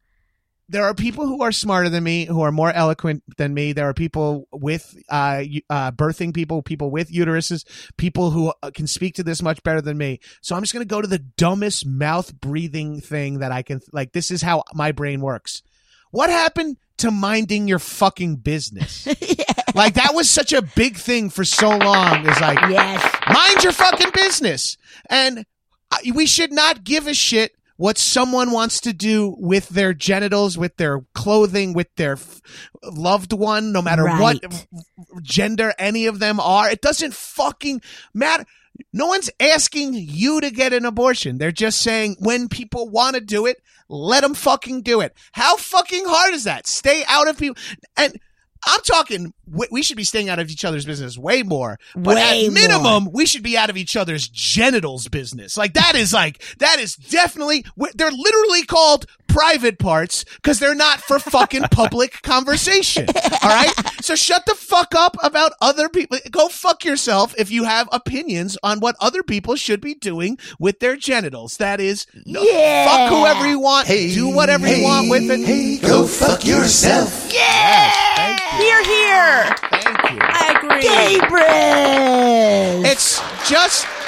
There are people who are smarter than me, who are more eloquent than me. There are people with uh, uh, birthing people, people with uteruses, people who uh, can speak to this much better than me. So I'm just going to go to the dumbest mouth breathing thing that I can. Like, this is how my brain works. What happened to minding your fucking business? Like, that was such a big thing for so long. Is like, yes, mind your fucking business. And we should not give a shit what someone wants to do with their genitals, with their clothing, with their f- loved one, no matter what gender any of them are. It doesn't fucking matter. No one's asking you to get an abortion. They're just saying when people want to do it, let them fucking do it. How fucking hard is that? Stay out of people. And I'm talking, we we should be staying out of each other's business way more. But Way at minimum, we should be out of each other's genitals business. Like that is like, that is definitely, they're literally called private parts because they're not for fucking public conversation. All right. So shut the fuck up about other people. Go fuck yourself if you have opinions on what other people should be doing with their genitals. That is, no, Yeah. fuck whoever you want. Hey, do whatever you want with it. Hey, go fuck yourself. Thank you. Here, here. Thank you. I agree. Gabriel. It's just at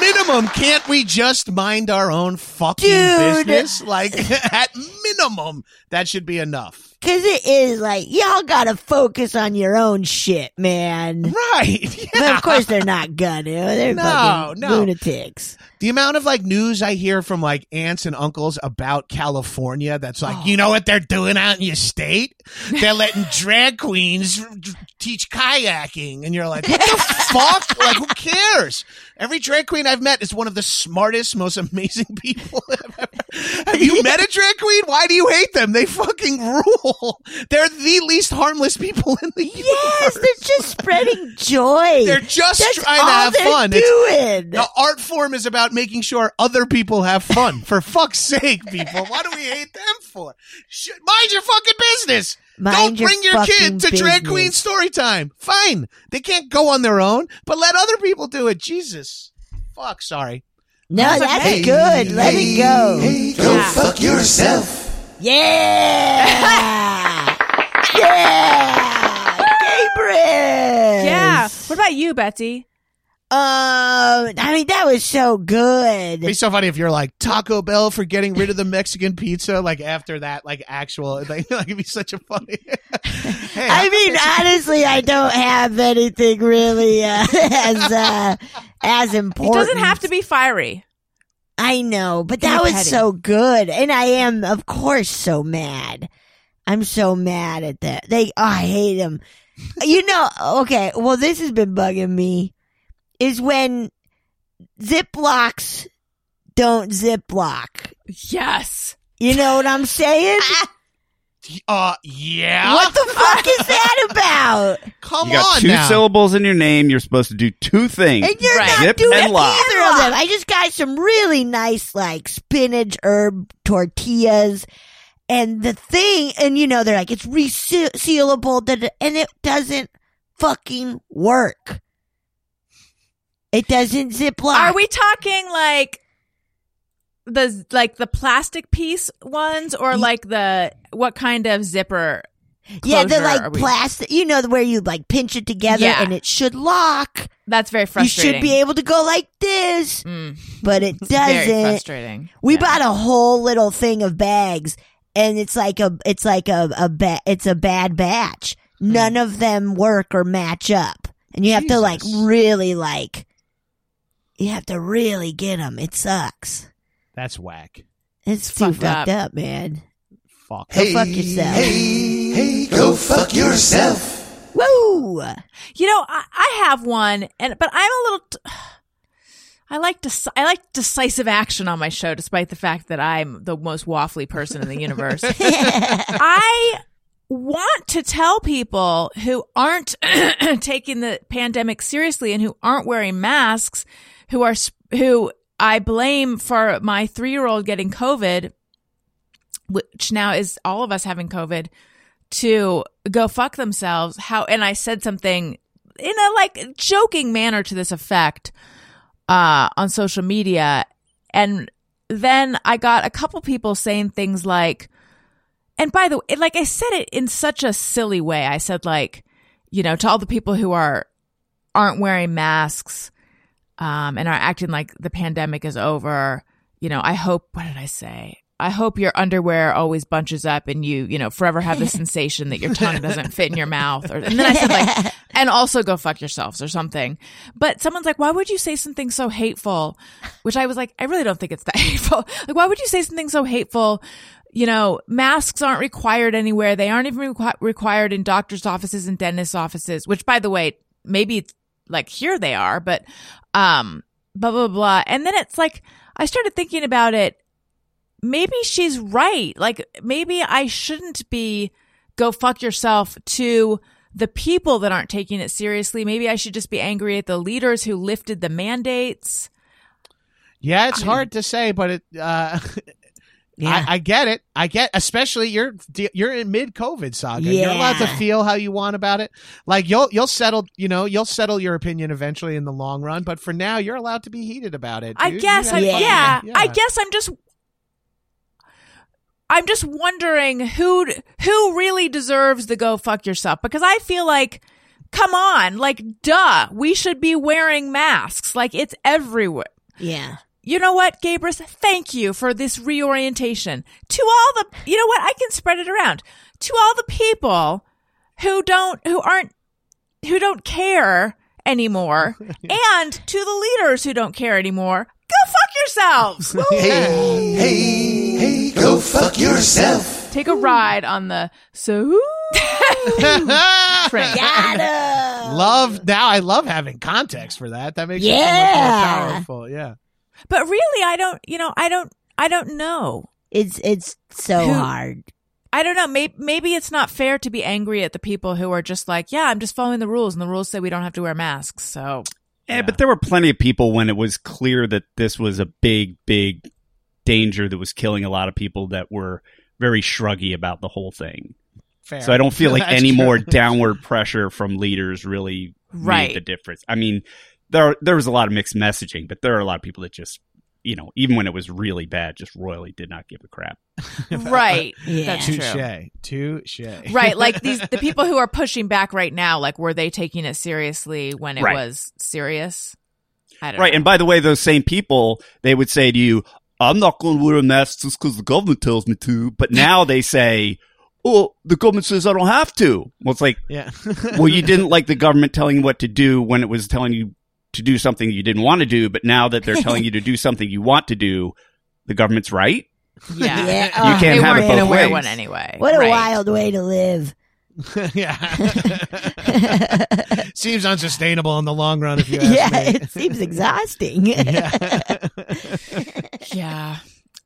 minimum, can't we just mind our own fucking Dude. business? Like at minimum, that should be enough. Cause it is like y'all gotta focus on your own shit, man. Right. But of course they're not gonna. They're No, fucking no. lunatics. The amount of like news I hear from like aunts and uncles about California that's like, oh. you know what they're doing out in your state? They're letting drag queens teach kayaking. And you're like, what the fuck? Like, who cares? Every drag queen I've met is one of the smartest, most amazing people ever. Have you met a drag queen? Why do you hate them? They fucking rule. They're the least harmless people in the universe. Yes, they're just spreading joy. They're just That's trying to have fun. It's- Doing. the art form is about making sure other people have fun. For fuck's sake, people. What do we hate them for? Mind your fucking business. Mind Don't your bring your fucking kid to drag queen story time. Fine. They can't go on their own, but let other people do it. Jesus. Fuck, sorry. No, That's that's okay. good. Let it go. Hey, go Yeah. fuck yourself. Yeah. yeah. Gabriel. Yeah. What about you, Betsy? Um, I mean, that was so good. It'd be so funny if you're like Taco Bell for getting rid of the Mexican pizza. Like after that, like actual, like, like it'd be such a funny. hey, I mean, honestly, I don't have anything really uh, as uh, as He important. doesn't have to be fiery. I know, but that was petty. so good. And I am, of course, so mad. I'm so mad at that. They, oh, I hate them. you know, okay, well, this has been bugging me is when Ziplocs don't Ziploc. Yes. You know what I'm saying? Uh, yeah. what the fuck is that about? Come You got on two now. syllables in your name. You're supposed to do two things. And you're Right. not Zip doing and lock. either of them. I just got some really nice, like, spinach herb tortillas. And the thing, and you know, they're like, it's resealable, da- da- and it doesn't fucking work. It doesn't zip lock. Are we talking like the like the plastic piece ones or like the what kind of zipper? Yeah, they're like plastic, you know, where you like pinch it together Yeah. and it should lock. That's very frustrating. You should be able to go like this, Mm, but it doesn't. frustrating. We Yeah. bought a whole little thing of bags, and it's like a it's like a a ba- it's a bad batch. Hmm. None of them work or match up, and you have to like really like you have to really get them. It sucks. That's whack. It's, It's too fucked fucked up. up, man. Fuck. Go fuck yourself. Hey, hey, go fuck yourself. Woo! You know, I, I have one, and but I'm a little. T- I like dec- I like decisive action on my show, despite the fact that I'm the most waffly person in the universe. I want to tell people who aren't taking the pandemic seriously and who aren't wearing masks, who are who I blame for my three year old getting COVID, which now is all of us having COVID, to go fuck themselves. How and I said something in a like joking manner to this effect uh, on social media, and then I got a couple people saying things like, and by the way, like I said it in such a silly way. I said like, you know, to all the people who are aren't wearing masks um, and are acting like the pandemic is over. You know, I hope. What did I say? I hope your underwear always bunches up and you, you know, forever have the sensation that your tongue doesn't fit in your mouth. Or, and then I said like, and also go fuck yourselves or something. But someone's like, why would you say something so hateful? Which I was like, I really don't think it's that hateful. Like, why would you say something so hateful? You know, masks aren't required anywhere. They aren't even requi- required in doctors' offices and dentists' offices, which by the way, maybe it's like here they are, but, um, blah, blah, blah. And then it's like, I started thinking about it. Maybe she's right. Like, maybe I shouldn't be go fuck yourself to the people that aren't taking it seriously. Maybe I should just be angry at the leaders who lifted the mandates. Yeah, it's hard to say, but it. Uh, Yeah. I, I get it. I get, especially you're you're in mid COVID saga. You're allowed to feel how you want about it. Like you'll you'll settle, you know, you'll settle your opinion eventually in the long run. But for now, you're allowed to be heated about it. I guess. I, have yeah. fun. I guess I'm just. I'm just wondering who who really deserves the go fuck yourself because I feel like, come on, like duh, we should be wearing masks. Like it's everywhere. yeah. You know what, Gabrus? Thank you for this reorientation. To all the, you know what? I can spread it around. To all the people who don't, who aren't, who don't care anymore, and to the leaders who don't care anymore, go fuck yourselves. Hey, hey, hey, go fuck yourself. Take a ride on the so train. Gotta. love now. I love having context for that. That makes it so much more powerful. Yeah. But really, I don't, you know, I don't, I don't know. It's it's so Who- hard. I don't know. Maybe, maybe it's not fair to be angry at the people who are just like, yeah, I'm just following the rules, and the rules say we don't have to wear masks. So eh, Yeah, but there were plenty of people when it was clear that this was a big, big danger that was killing a lot of people that were very shruggy about the whole thing. Fair. So I don't feel like That's any true. more downward pressure from leaders really Right. made the difference. I mean, there there was a lot of mixed messaging, but there are a lot of people that just, you know, even when it was really bad, just royally did not give a crap. right, Yeah. that's true. Touche. Touche. Right, like these the people who are pushing back right now, like were they taking it seriously when it Right. was serious? I don't Right. know. And by the way, those same people, they would say to you, I'm not going to wear a mask just because the government tells me to. But now they say, well, the government says I don't have to. Well, it's like, Yeah. well, you didn't like the government telling you what to do when it was telling you to do something you didn't want to do, but now that they're telling you to do something you want to do, the government's right. Yeah. Yeah, You oh, can't they have weren't it going to both ways. one anyway. What a Right. wild way to live. yeah. Seems unsustainable in the long run if you ask yeah, me. it seems exhausting. Yeah.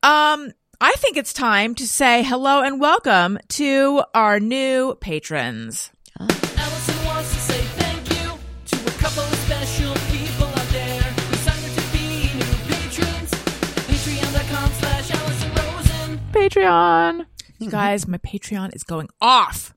Um, I think it's time to say hello and welcome to our new patrons. Allison Patreon. You guys, my Patreon is going off.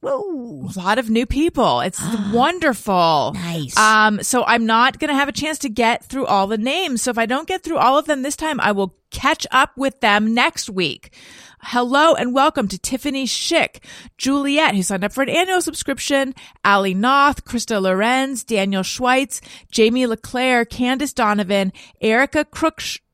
Whoa. A lot of new people. It's wonderful. Nice. Um, so I'm not going to have a chance to get through all the names. So if I don't get through all of them this time, I will catch up with them next week. Hello and welcome to Tiffany Schick, Juliet, who signed up for an annual subscription, Ali Noth, Krista Lorenz, Daniel Schweitz, Jamie LeClaire, Candace Donovan, Erica Crooks, Crick,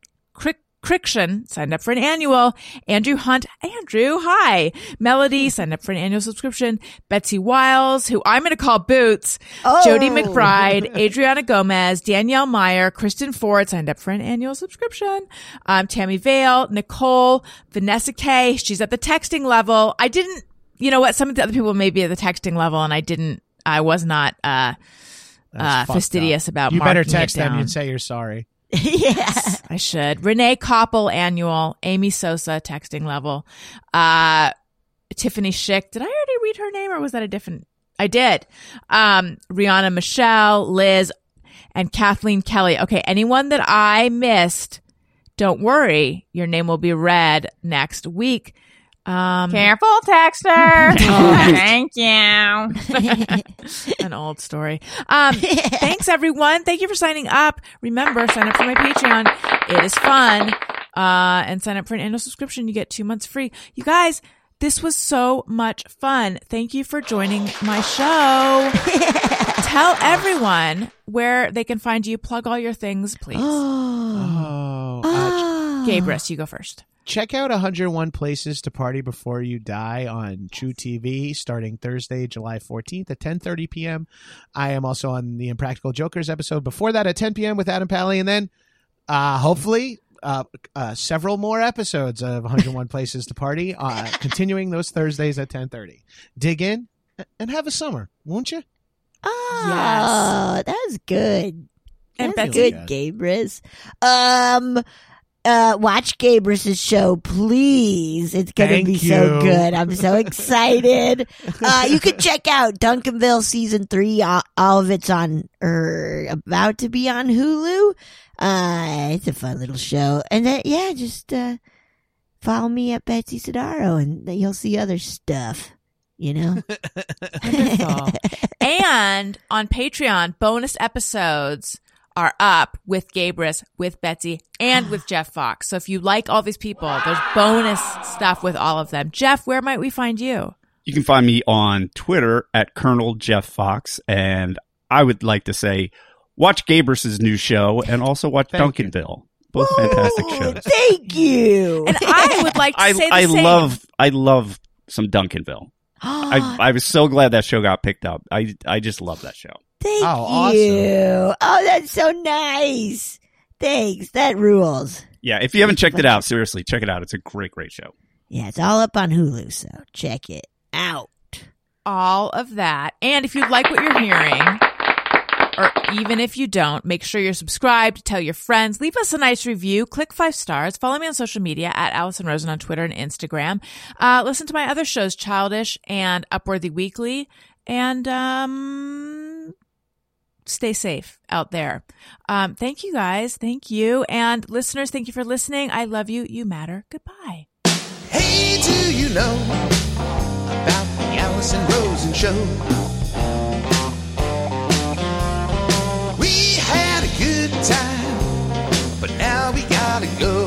Criction signed up for an annual. Andrew Hunt, Andrew, hi. Melody signed up for an annual subscription. Betsy Wiles, who I'm going to call Boots. Oh. Jody McBride, Adriana Gomez, Danielle Meyer, Kristen Ford signed up for an annual subscription. Um, Tammy Vale, Nicole, Vanessa K. She's at the texting level. I didn't, you know what? Some of the other people may be at the texting level and I didn't, I was not, uh, uh, fastidious up. about You better text them and say you're sorry. yeah. I should. Renee Koppel annual, Amy Sosa texting level, uh, Tiffany Schick. Did I already read her name or was that a different? I did. Um, Rihanna Michelle, Liz, and Kathleen Kelly. Okay. Anyone that I missed, don't worry. Your name will be read next week. Um, Careful, texter. Thank you. an old story. Um, thanks everyone. Thank you for signing up. Remember, sign up for my Patreon. It is fun. Uh, and sign up for an annual subscription. You get two months free. You guys, this was so much fun. Thank you for joining my show. Tell everyone where they can find you. Plug all your things, please. Oh. Uh, Gabrus, you go first. Check out 101 Places to Party Before You Die on truTV starting Thursday, July 14th at 10:30 p.m. I am also on the Impractical Jokers episode before that at 10 p.m. with Adam Pally, and then uh, hopefully uh, uh, several more episodes of 101 Places to Party, uh, continuing those Thursdays at 10:30. Dig in and have a summer, won't you? Oh, that was good. And That's Betsy? good, Gabrus. Um, uh, watch Gabrus's show, please. It's gonna Thank be so good. I'm so excited. uh, you can check out Duncanville season three. All, all of it's on, or about to be on Hulu. Uh, it's a fun little show. And then, yeah, just, uh, follow me at Betsy Sodaro and you'll see other stuff, you know? And on Patreon, bonus episodes are up with Gabrus, with Betsy, and with Jeff Fox. So if you like all these people, there's bonus stuff with all of them. Jeff, where might we find you? You can find me on Twitter at Colonel Jeff Fox, and I would like to say, watch Gabrus's new show and also watch Thank you. Duncanville. Both fantastic shows. Thank you. And I would like to I, say the I same. love I love some Duncanville. I, I was so glad that show got picked up. I I just love that show. Thank Oh, awesome. you. Oh, that's so nice. Thanks. That rules. Yeah, if you haven't checked it out, seriously, check it out. It's a great, great show. Yeah, it's all up on Hulu, so check it out. all of that. And if you like what you're hearing, or even if you don't, make sure you're subscribed, tell your friends, leave us a nice review, click five stars, follow me on social media at Allison Rosen on Twitter and Instagram. Uh, listen to my other shows, Childish and Upworthy Weekly, and um, stay safe out there. Um, thank you guys. Thank you. And listeners, thank you for listening. I love you. You matter. Goodbye. Hey, do you know about the Allison Rosen show? We had a good time, but now we gotta go.